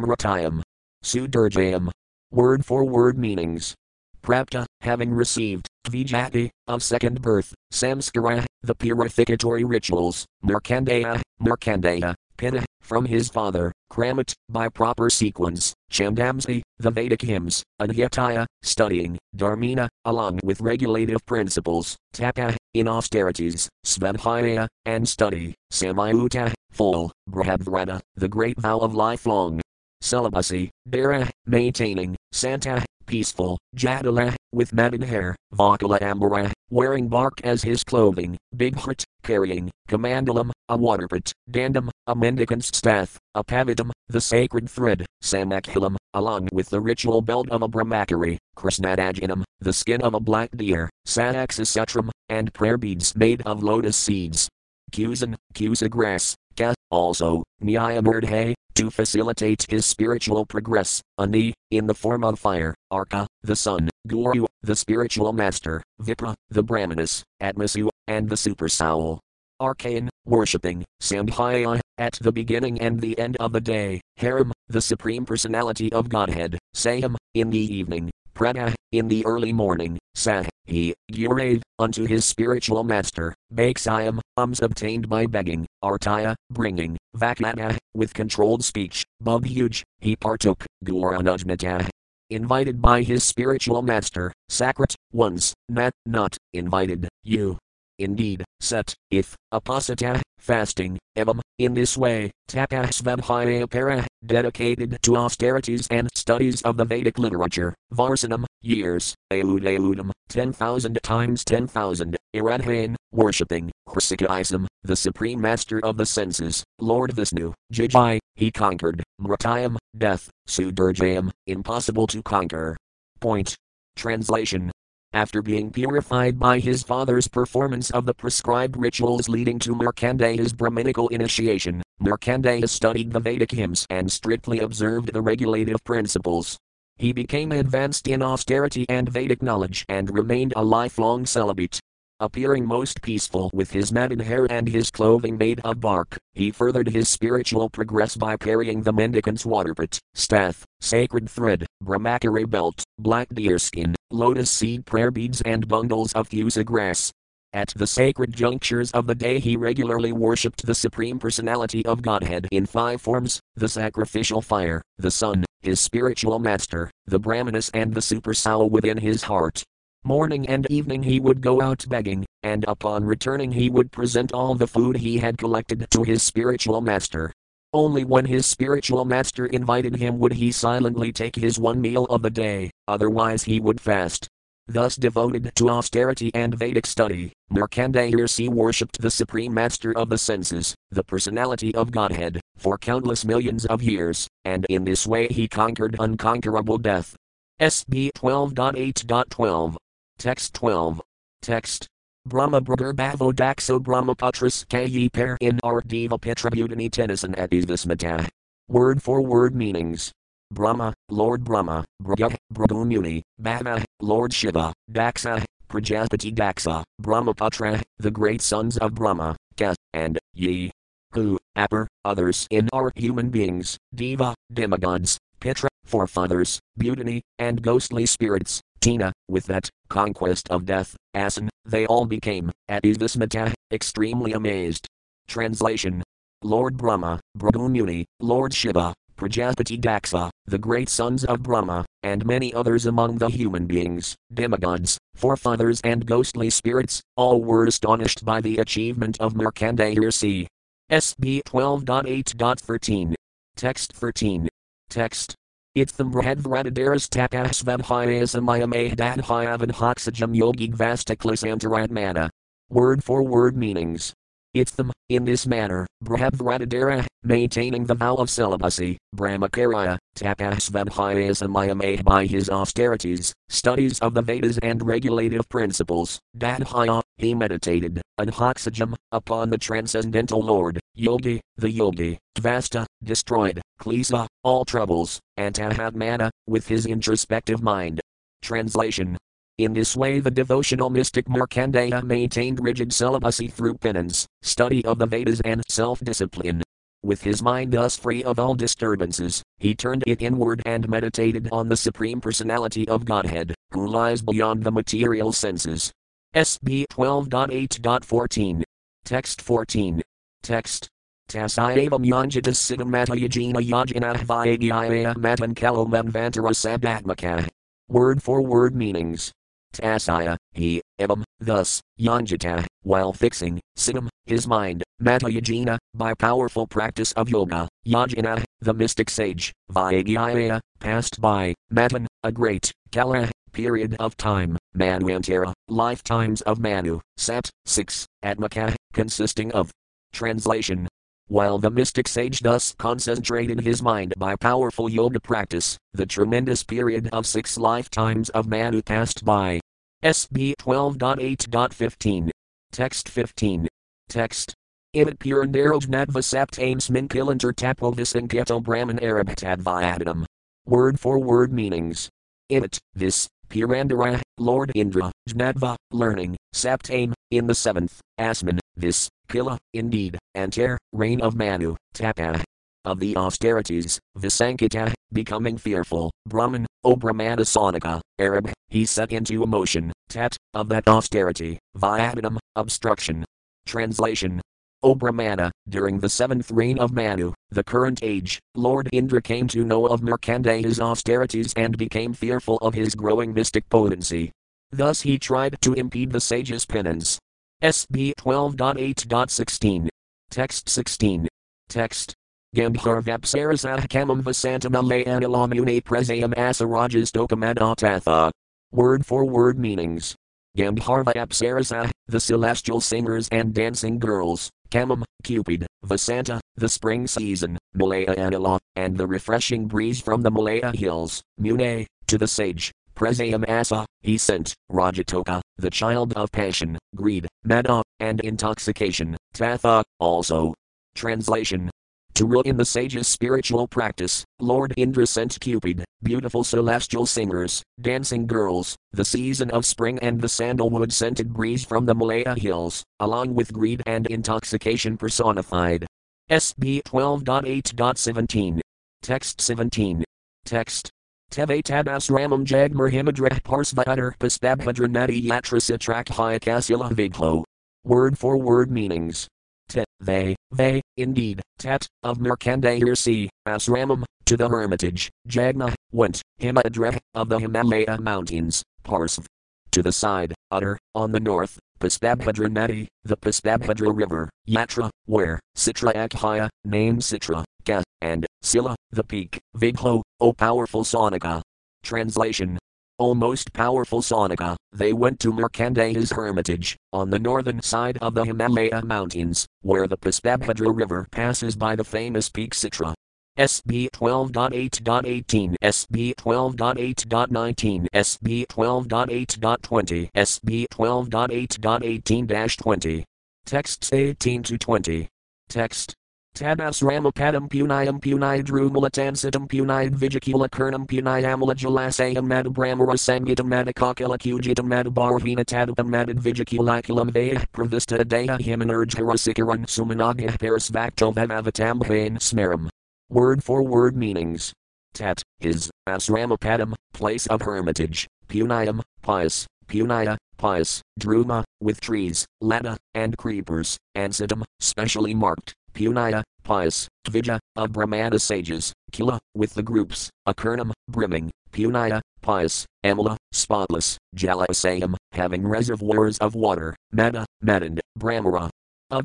Speaker 1: Sudurjayam. Word for word meanings. Prapta, having received, Vijati, of second birth, Samskara, the purificatory rituals, Markandeya, Markandeya, Pita, from his father, Kramat, by proper sequence, Chandamsi, the Vedic hymns, Adhyataya, studying, Dharmina, along with regulative principles, Tapa, in austerities, Svadhyaya, and study, Samayuta, full, Brahadvrata, the great vow of lifelong, celibacy, dara, maintaining, santa, peaceful, jadala, with matted hair, vakala ambara, wearing bark as his clothing, bighat, carrying, commandalam, a waterpot, dandam, a mendicant's staff, a pavidam, the sacred thread, samakhilam, along with the ritual belt of a brahmachari, krishnadajanam, the skin of a black deer, sanaksasutram, and prayer beads made of lotus seeds. Kusan, kusa grass, ka, also, nyayamurdhe, to facilitate his spiritual progress, Ani, in the form of fire, Arka, the sun, Guru, the spiritual master, Vipra, the Brahmanas, Atmasu, and the super soul. Arcane, worshipping, Sambhaya, at the beginning and the end of the day, Haram, the supreme personality of Godhead, Sayam, in the evening, Prana, in the early morning, Sah, he, Gurave, unto his spiritual master, Baksayam, ums obtained by begging, Artaya, bringing, Vakana, with controlled speech, Bubhuj, he partook, Guranujnata. Invited by his spiritual master, Sakrat, once, not, not, invited, you, Indeed, set, if, apasata, fasting, evam, in this way, tapasvabhaya para, dedicated to austerities and studies of the Vedic literature, varsanam, years, aud audam, 10,000 times 10,000, iradhain, worshipping, Hrsikaisam, the supreme master of the senses, Lord Vishnu, Jijai, he conquered, Mratayam, death, Sudurjayam, impossible to conquer. Point. Translation after being purified by his father's performance of the prescribed rituals leading to Markandeya's Brahminical initiation, Markandeya studied the Vedic hymns and strictly observed the regulative principles. he became advanced in austerity and Vedic knowledge and remained a lifelong celibate. Appearing most peaceful with his matted hair and his clothing made of bark, he furthered his spiritual progress by carrying the mendicant's waterpot, staff, sacred thread, brahmachari belt, black deerskin, lotus seed prayer beads, and bundles of kusa grass. At the sacred junctures of the day, he regularly worshipped the Supreme Personality of Godhead in five forms the sacrificial fire, the sun, his spiritual master, the Brahmanas, and the super soul within his heart. Morning and evening he would go out begging, and upon returning he would present all the food he had collected to his spiritual master. Only when his spiritual master invited him would he silently take his one meal of the day, otherwise he would fast. Thus devoted to austerity and Vedic study, Markandeya worshipped the Supreme Master of the senses, the personality of Godhead, for countless millions of years, and in this way he conquered unconquerable death. SB 12.8.12 Text 12. Text. Brahma Brother Bhavo Daxo Brahmaputras Kayi Per in Art Deva Petrabutani Tennyson at Isvismata. Word for word meanings. Brahma, Lord Brahma, Brahya, Brahmuni, Bhava, Lord Shiva, Daxa, Prajapati Daxa, Brahmaputra, the great sons of Brahma, Ka, and Ye. Who, Apar, others in are human beings, Deva, demigods, Pitra, forefathers, Butani, and ghostly spirits, Tina, with that conquest of death, Asan, they all became, at Isvismata, extremely amazed. Translation Lord Brahma, Brahmuni, Lord Shiva, Prajapati Daxa, the great sons of Brahma, and many others among the human beings, demigods, forefathers, and ghostly spirits, all were astonished by the achievement of Markandeya. SB 12.8.13. Text 13. Text Itham Brahadvaradaras tapasvabhyasamayamahadadhyavan hoxajam yogi vastaklisantaratmana. Word for word meanings. Itham, in this manner, Brahadvaradara, maintaining the vow of celibacy, Brahmacharya, tapasvabhyasamayamah by his austerities, studies of the Vedas and regulative principles, Dadhya, he meditated, Anhoxajam, upon the transcendental Lord, Yogi, the Yogi, Tvasta, destroyed, Klisa, all troubles, Antahatmana, with his introspective mind. Translation in this way, the devotional mystic Markandeya maintained rigid celibacy through penance, study of the Vedas, and self discipline. With his mind thus free of all disturbances, he turned it inward and meditated on the Supreme Personality of Godhead, who lies beyond the material senses. SB 12.8.14. Text 14. Text. Tasayavam yanjatas siddhamata yajina yajana vyagyaya matan kalomam vantara sadatmaka. Word for word meanings. Tasaya, he, evam, thus, yanjata, while fixing, siddham, his mind, matayajina, by powerful practice of yoga, yajana, the mystic sage, vyagyaya, passed by, matan, a great, kala, period of time, manvantara, lifetimes of Manu, Sat, 6, Atmaka, consisting of. Translation while the mystic sage thus concentrated his mind by powerful yoga practice, the tremendous period of six lifetimes of Manu passed by. SB 12.8.15. Text 15. Text. Ibit Purandarojnadva Saptames Minkilantar Tapovisanketo Brahman Arabhatadvyadam. Word for word meanings. Ibit, this, Purandara, Lord Indra, Jnadva, learning, Saptame, in the seventh, Asman, this, Kila, indeed, and Antar, reign of Manu, Tapa. Of the austerities, Visankita, becoming fearful, Brahman, O Brahmanasanika, Arab, he set into motion, Tat, of that austerity, Vyadam, obstruction. Translation O Brahmana, during the seventh reign of Manu, the current age, Lord Indra came to know of Markandeya's austerities and became fearful of his growing mystic potency. Thus he tried to impede the sage's penance. SB 12.8.16. Text 16. Text. Gandharvapsarasah kamam vasantamalayanillamune presayam asarajas dokamadatatha. Word for word meanings. Gandharva Apsarasa, the celestial singers and dancing girls, Kamam, Cupid, Vasanta, the spring season, Malaya Anila, and the refreshing breeze from the Malaya hills, Mune, to the sage, Presayam Asa, he sent, Rajatoka, the child of passion, greed, mada, and intoxication, Tatha, also. Translation To rule in the sage's spiritual practice, Lord Indra sent Cupid, beautiful celestial singers, dancing girls, the season of spring and the sandalwood scented breeze from the Malaya hills, along with greed and intoxication personified. SB 12.8.17. Text 17. Text. Teve Tadasramam Jagmar Himadra Parsva Utter Pastabhadra Nadi Yatra Sitrak Hyakasula Viglo. Word for word meanings. Te, they, they, indeed, tat, of sea, Asramam, to the hermitage, Jagna, went, Himadra, of the Himalaya mountains, Parsv. To the side, utter, on the north, Pastabhadra Nadi, the Pastabhadra river, Yatra, where, Citra Akhaya, named Citra, Ka, and, Sila, the peak, Viglo, O powerful Saunaka. Translation O most powerful Saunaka, they went to Markandeya's hermitage, on the northern side of the Himalaya mountains, where the Pastabhadra river passes by the famous peak Citra. SB 12.8.18, SB 12.8.19, SB 12.8.20, SB 12.8.18 20. Texts 18 to 20. Text. Tadas Ramapadam Punayam Punay Drumalatansitam Punay Vijacula Kernam Punayamala Jalasayam Madabramara Sangitam Madakakila Kujitam Madabarvina Tadapam Madad Vijaculaculam Vaya Pravista Daya Himanurjharasikaran Sumanagya Parisvakto Vavavatambahan Smaram. Word for word meanings. Tat, his, Asramapadam, place of hermitage, Punayam, pious, Punaya, pious, Druma, with trees, Lata, and creepers, Ansitam, specially marked, Punaya, pious, Tvija, of Brahmana sages, Kila, with the groups, Akurnam, brimming, Punaya, pious, Amala, spotless, Jalasayam, having reservoirs of water, Mada, Madand, Brahmara.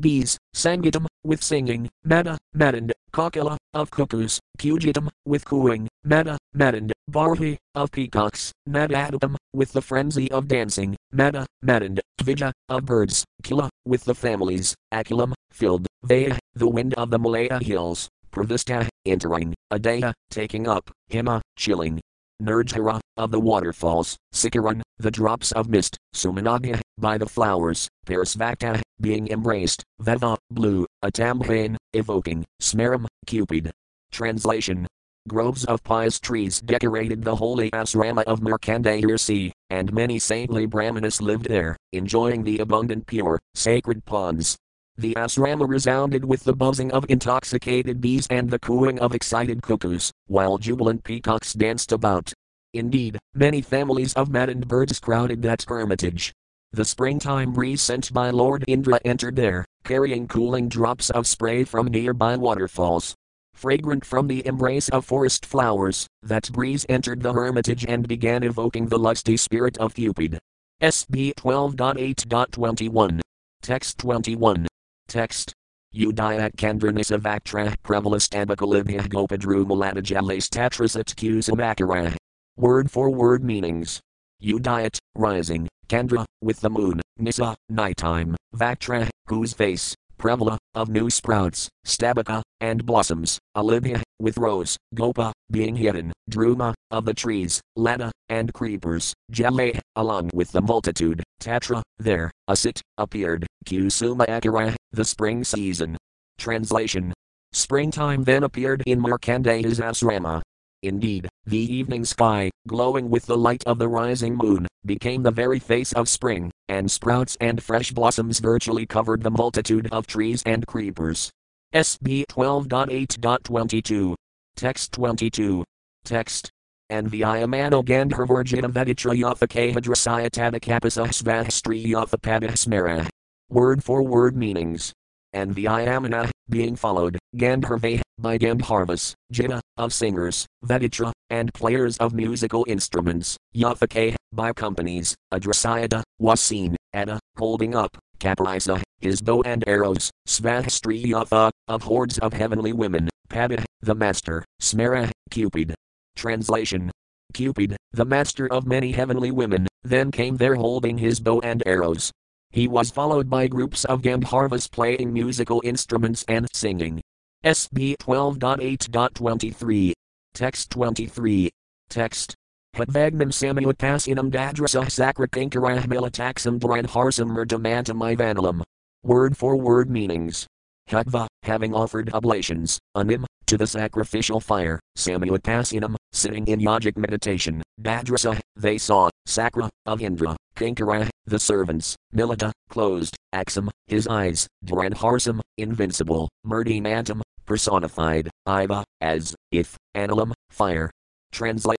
Speaker 1: Bees, Sangitam, with singing, Mada, Madand, Kakila, of cuckoos, Kujitam, with cooing, Mada, Madand, Barhi, of peacocks, Madadapam, with the frenzy of dancing, Mada, Madand, Tvija, of birds, Kila, with the families, Akilam, filled, Vaya, the wind of the Malaya hills, Pravista, entering, Adaya, taking up, Hima, chilling. Nurjhara, of the waterfalls, Sikaran, the drops of mist, Sumanagya, by the flowers, Parisvakta, being embraced, Veva, blue, Atambhain, evoking, Smaram, Cupid. Translation Groves of pious trees decorated the holy asrama of Markandeya sea, and many saintly brahmanas lived there, enjoying the abundant pure, sacred ponds. The asrama resounded with the buzzing of intoxicated bees and the cooing of excited cuckoos, while jubilant peacocks danced about. Indeed, many families of maddened birds crowded that hermitage. The springtime breeze sent by Lord Indra entered there, carrying cooling drops of spray from nearby waterfalls. Fragrant from the embrace of forest flowers, that breeze entered the hermitage and began evoking the lusty spirit of Cupid. SB 12.8.21. Text 21. Text. Udayak Kandranisa Vaktra Prevalastabhakalibhya Gopadru Maladajales Tatrasat Kusamakara. Word for word meanings. Udayat, rising, Kandra, with the moon, Nisa, nighttime, Vaktra, whose face, Prevala, of new sprouts, Stabaka, and blossoms, Alibhya, with rose, Gopa, being hidden, Druma, of the trees, Lata, and creepers, Jale, along with the multitude, Tatra, there, Asit, appeared, Kusuma Akira, the spring season. Translation Springtime then appeared in Markandeya's asrama. Indeed, the evening sky, glowing with the light of the rising moon, became the very face of spring, and sprouts and fresh blossoms virtually covered the multitude of trees and creepers. SB 12.8.22. Text 22. Text. And the Iamano Gandharvarjita Veditra Yatha Kahadrasaya Tadakapasa Svahastri Yatha Padasmara. Word for word meanings. And the Iamana, being followed, Gandharva, by Gandharvas, Jita, of singers, Veditra, and players of musical instruments, Yathake, by companies, Adrasayada, was seen, Ada, holding up, Kaparisa, his bow and arrows, Svahastri Yatha, of hordes of heavenly women, Pada, the master, Smara, Cupid. Translation Cupid, the master of many heavenly women, then came there holding his bow and arrows. He was followed by groups of Gandharvas playing musical instruments and singing. SB 12.8.23. Text 23. Text. Hadvagnam samyupasinam dadrasah uh sakrikankarah uh militaxam dranharsam murdamantam ivanalam. Word for word meanings. Hutva, having offered oblations, Anim, to the sacrificial fire, Samuatasinam, sitting in yogic meditation, Badrasa, uh, they saw, Sakra, of Indra, Kinkara, the servants, Milita, closed, Axam, his eyes, Dranharsam, invincible, Murdi Mantam, personified, Iva, as, if, Analam, fire. Translate